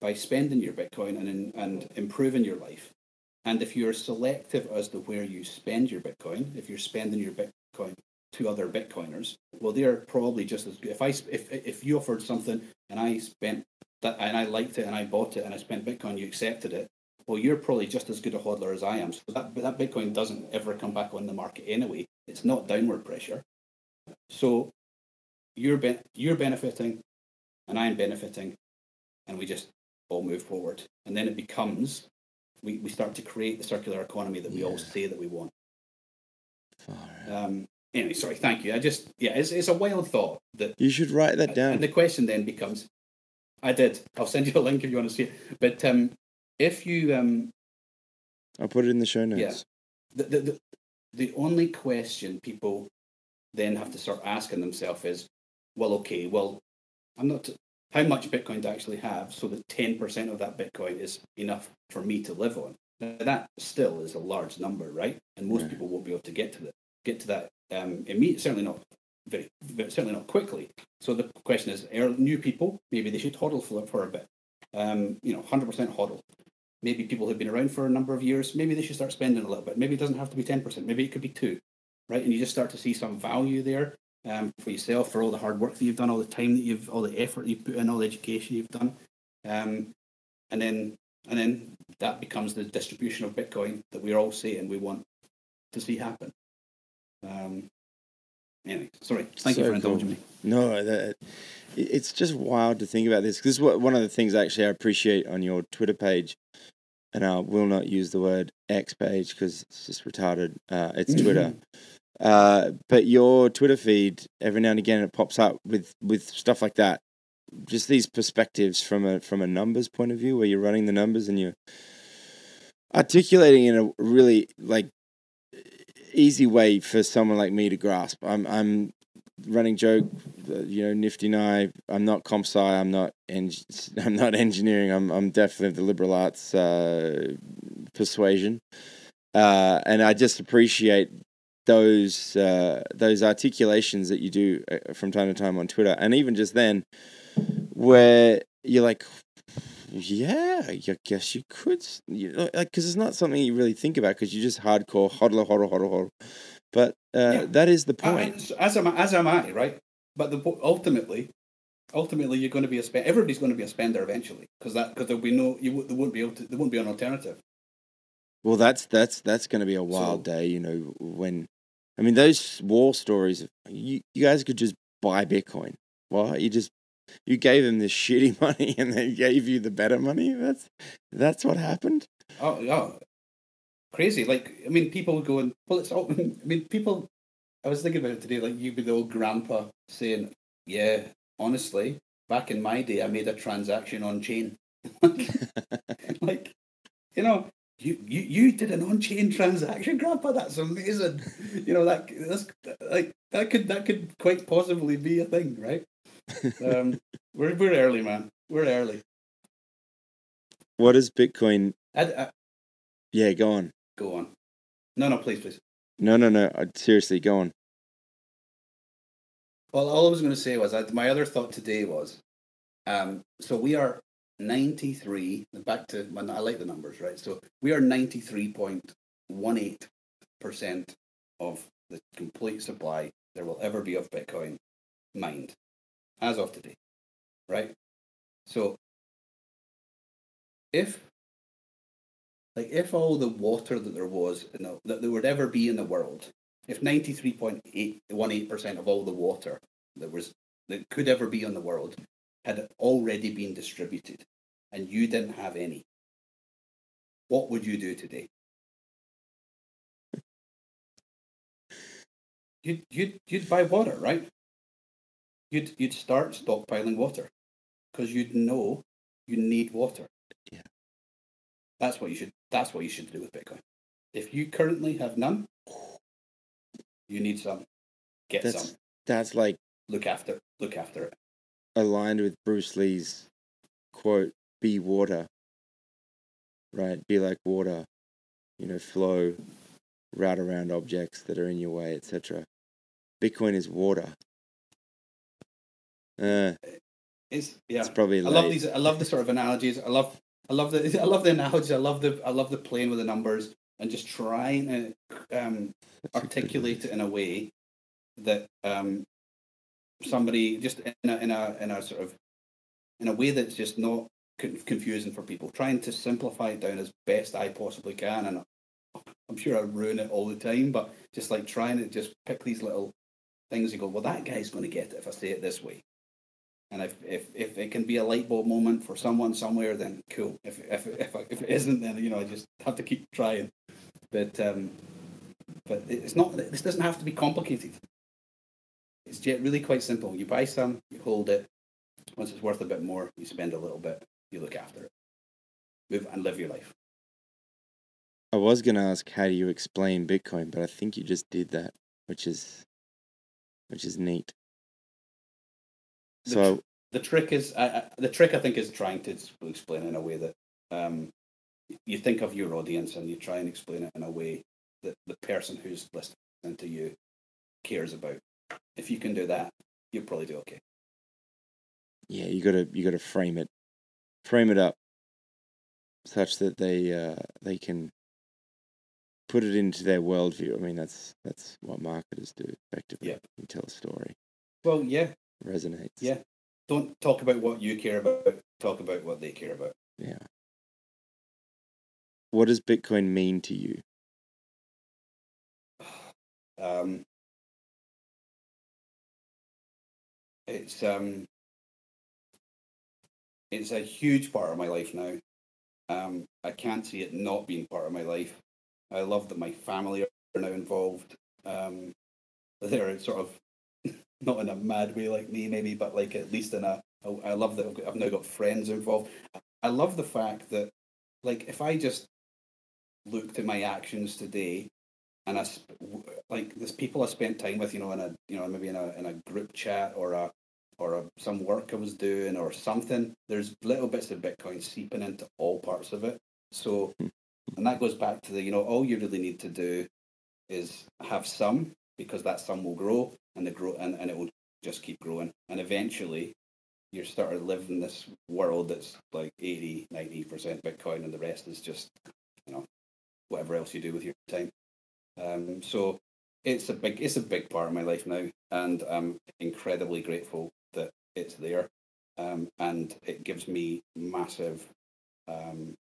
by spending your Bitcoin and and improving your life. And if you're selective as to where you spend your Bitcoin, if you're spending your Bitcoin to other Bitcoiners, well, they're probably just as good. If I if if you offered something and I spent that and I liked it and I bought it and I spent Bitcoin, you accepted it. Well, you're probably just as good a hodler as I am. So that that Bitcoin doesn't ever come back on the market anyway. It's not downward pressure. So you're ben- you're benefiting, and I'm benefiting, and we just all move forward. And then it becomes we, we start to create the circular economy that we all say that we want. Um, anyway, sorry, thank you. I just yeah, it's it's a wild thought that You should write that down. and the question then becomes, I did. I'll send you a link if you want to see it. But um, if you um, I'll put it in the show notes. Yeah. the, the the the only question people then have to start asking themselves is, well, okay, well, I'm not. How much Bitcoin do I actually have so that ten percent of that Bitcoin is enough for me to live on? Now, that still is a large number, right? And most Yeah. people won't be able to get to that. Get to that um, immediately. Certainly not very, very, certainly not quickly. So the question is, are new people maybe they should hodl for for a bit? Um, you know, hundred percent hodl maybe people who've been around for a number of years, maybe they should start spending a little bit. Maybe it doesn't have to be 10%, maybe it could be two, right? And you just start to see some value there um, for yourself, for all the hard work that you've done, all the time that you've, all the effort you've put in, all the education you've done. Um, and then, and then that becomes the distribution of Bitcoin that we're all saying we want to see happen. Um, anyway, sorry. Thank you for indulging cool. me. No, that, it's just wild to think about this. This is what one of the things actually I appreciate on your Twitter page, and I will not use the word X page because it's just retarded. Uh, it's Twitter. Uh, but your Twitter feed every now and again it pops up with with stuff like that. Just these perspectives from a from a numbers point of view, where you're running the numbers and you're articulating in a really like easy way for someone like me to grasp. I'm I'm running joke, uh, you know, Nifty I. I'm not comp sci. I'm not eng- I'm not engineering. I'm I'm definitely the liberal arts uh, persuasion, uh, and I just appreciate those uh, those articulations that you do uh, from time to time on Twitter, and even just then, where you're like. Yeah, I guess you could, you know, like because it's not something you really think about because you're just hardcore hodler, hodler, hodler, hodler. But uh, Yeah. that is the I- point. I- as am I, as am I, right? But the ultimately, ultimately, you're going to be a spend. Everybody's going to be a spender eventually, because that because there'll be no you there won't be able to there won't be an alternative. Well, that's that's that's going to be a wild day, you know. When, I mean, those war stories. You you guys could just buy Bitcoin. Well, you just you gave them the shitty money, and they gave you the better money. That's that's what happened. Oh, oh, crazy! Like I mean, people would go and well, it's all. I mean, people. I was thinking about it today. Like you'd be the old grandpa saying, "Yeah, honestly, back in my day, I made a transaction on chain." like, you know, you, you you did an on chain transaction, grandpa. That's amazing. You know that that's like that could that could quite possibly be a thing, right? Um, we're we're early, man. We're early. What is Bitcoin? I, I, Yeah, go on. go on. No, no, please, please. No, no, no. uh, Seriously, go on. Well, all I was going to say was I, my other thought today was, um, so we are ninety three. Back to when I like the numbers, right? So we are ninety three point one eight percent of the complete supply there will ever be of Bitcoin mined as of today, right? So if like if all the water that there was in the, that there would ever be in the world if 93.818% of all the water that was that could ever be on the world had already been distributed and you didn't have any what would you do today you'd, you'd, you'd buy water right you'd, you'd start stockpiling water because you'd know you need water Yeah. That's what you should. That's what you should do with Bitcoin. If you currently have none, you need some. Get That's some. that's like Look after. Look after it. aligned with Bruce Lee's quote, be water. Right? Be like water. You know, flow, route around objects that are in your way, etc. Bitcoin is water. Uh, It's yeah. it's probably I late. love these. I love the sort of analogies. I love. I love the. I love the analogies. I love the. I love the playing with the numbers and just trying to um, That's a good articulate it in a way that um, somebody just in a in a in a sort of in a way that's just not confusing for people. Trying to simplify it down as best I possibly can, and I'm sure I ruin it all the time. But just like trying to just pick these little things and go, well, that guy's going to get it if I say it this way. And if, if, if it can be a light bulb moment for someone somewhere, then cool. If if if, if it isn't, then you know I just have to keep trying. But um, but it's not. This doesn't have to be complicated. It's really quite simple. You buy some, you hold it. Once it's worth a bit more, you spend a little bit. You look after it. Move and live your life. I was going to ask how do you explain Bitcoin, but I think you just did that, which is which is neat. The So the trick is I, I, the trick I think is trying to explain in a way that um, you think of your audience and you try and explain it in a way that the person who's listening to you cares about. If you can do that, you'll probably do okay. yeah, you gotta you gotta frame it, frame it up, such that they uh, they can put it into their worldview. I mean, that's that's what marketers do effectively. Yeah. you tell a story, Well, yeah, resonates. Yeah. don't talk about what you care about. Talk about what they care about. yeah. What does Bitcoin mean to you? Um, it's um, it's a huge part of my life now. Um, I can't see it not being part of my life. I love that my family are now involved. Um, they're sort of not in a mad way like me, maybe, but like at least in a. I I love that I've got- I've now got friends involved. I love the fact that, like, if I just looked at my actions today and I like there's people I spent time with, you know, in a you know maybe in a in a group chat or a or a, some work I was doing or something. There's little bits of Bitcoin seeping into all parts of it. So, hmm. and that goes back to the you know all you really need to do is have some because that some will grow and the grow and, and it will just keep growing. And eventually you start to live in this world that's like 80 90 percent bitcoin and the rest is just you know whatever else you do with your time. Um, so it's a big it's a big part of my life now and i'm incredibly grateful that it's there. Um, and it gives me massive um,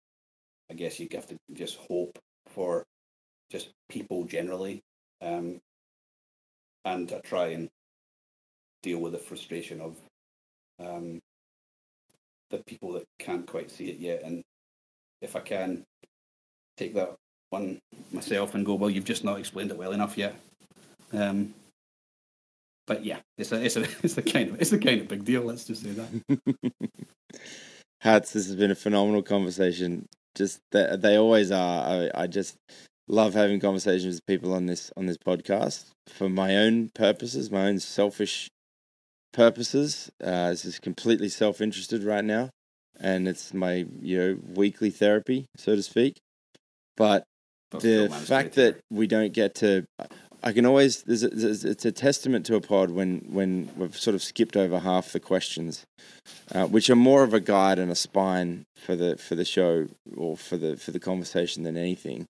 i guess you have to just hope for just people generally. Um, and I try and deal with the frustration of um, the people that can't quite see it yet. And if I can take that one myself and go, well, you've just not explained it well enough yet. Um, but yeah, it's a it's a it's the kind of it's the kind of big deal. Let's just say that. Hats, this has been a phenomenal conversation. Just that they always are. I, I just love having conversations with people on this on this podcast for my own purposes, my own selfish purposes. Uh, this is completely self interested right now, and it's my you know weekly therapy, so to speak. But the fact that we don't get to i can always there's a, there's, it's a testament to a pod when when we've sort of skipped over half the questions uh, which are more of a guide and a spine for the for the show or for the for the conversation than anything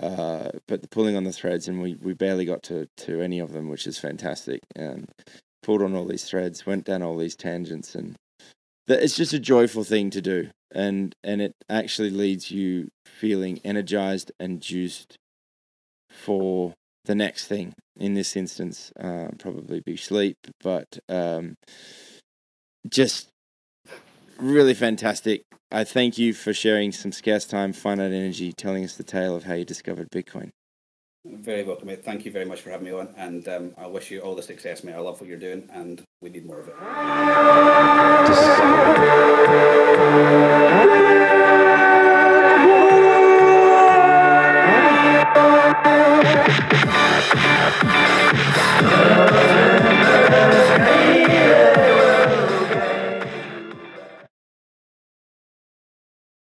uh, but the pulling on the threads and we, we barely got to, to any of them which is fantastic. And pulled on all these threads went down all these tangents and that it's just a joyful thing to do. And and it actually leads you feeling energized and juiced for the next thing. In this instance uh, probably be sleep but um, just really fantastic i thank you for sharing some scarce time finite energy telling us the tale of how you discovered bitcoin Very welcome, mate. Thank you very much for having me on, and um, I wish you all the success, mate. I love what you're doing, and we need more of it.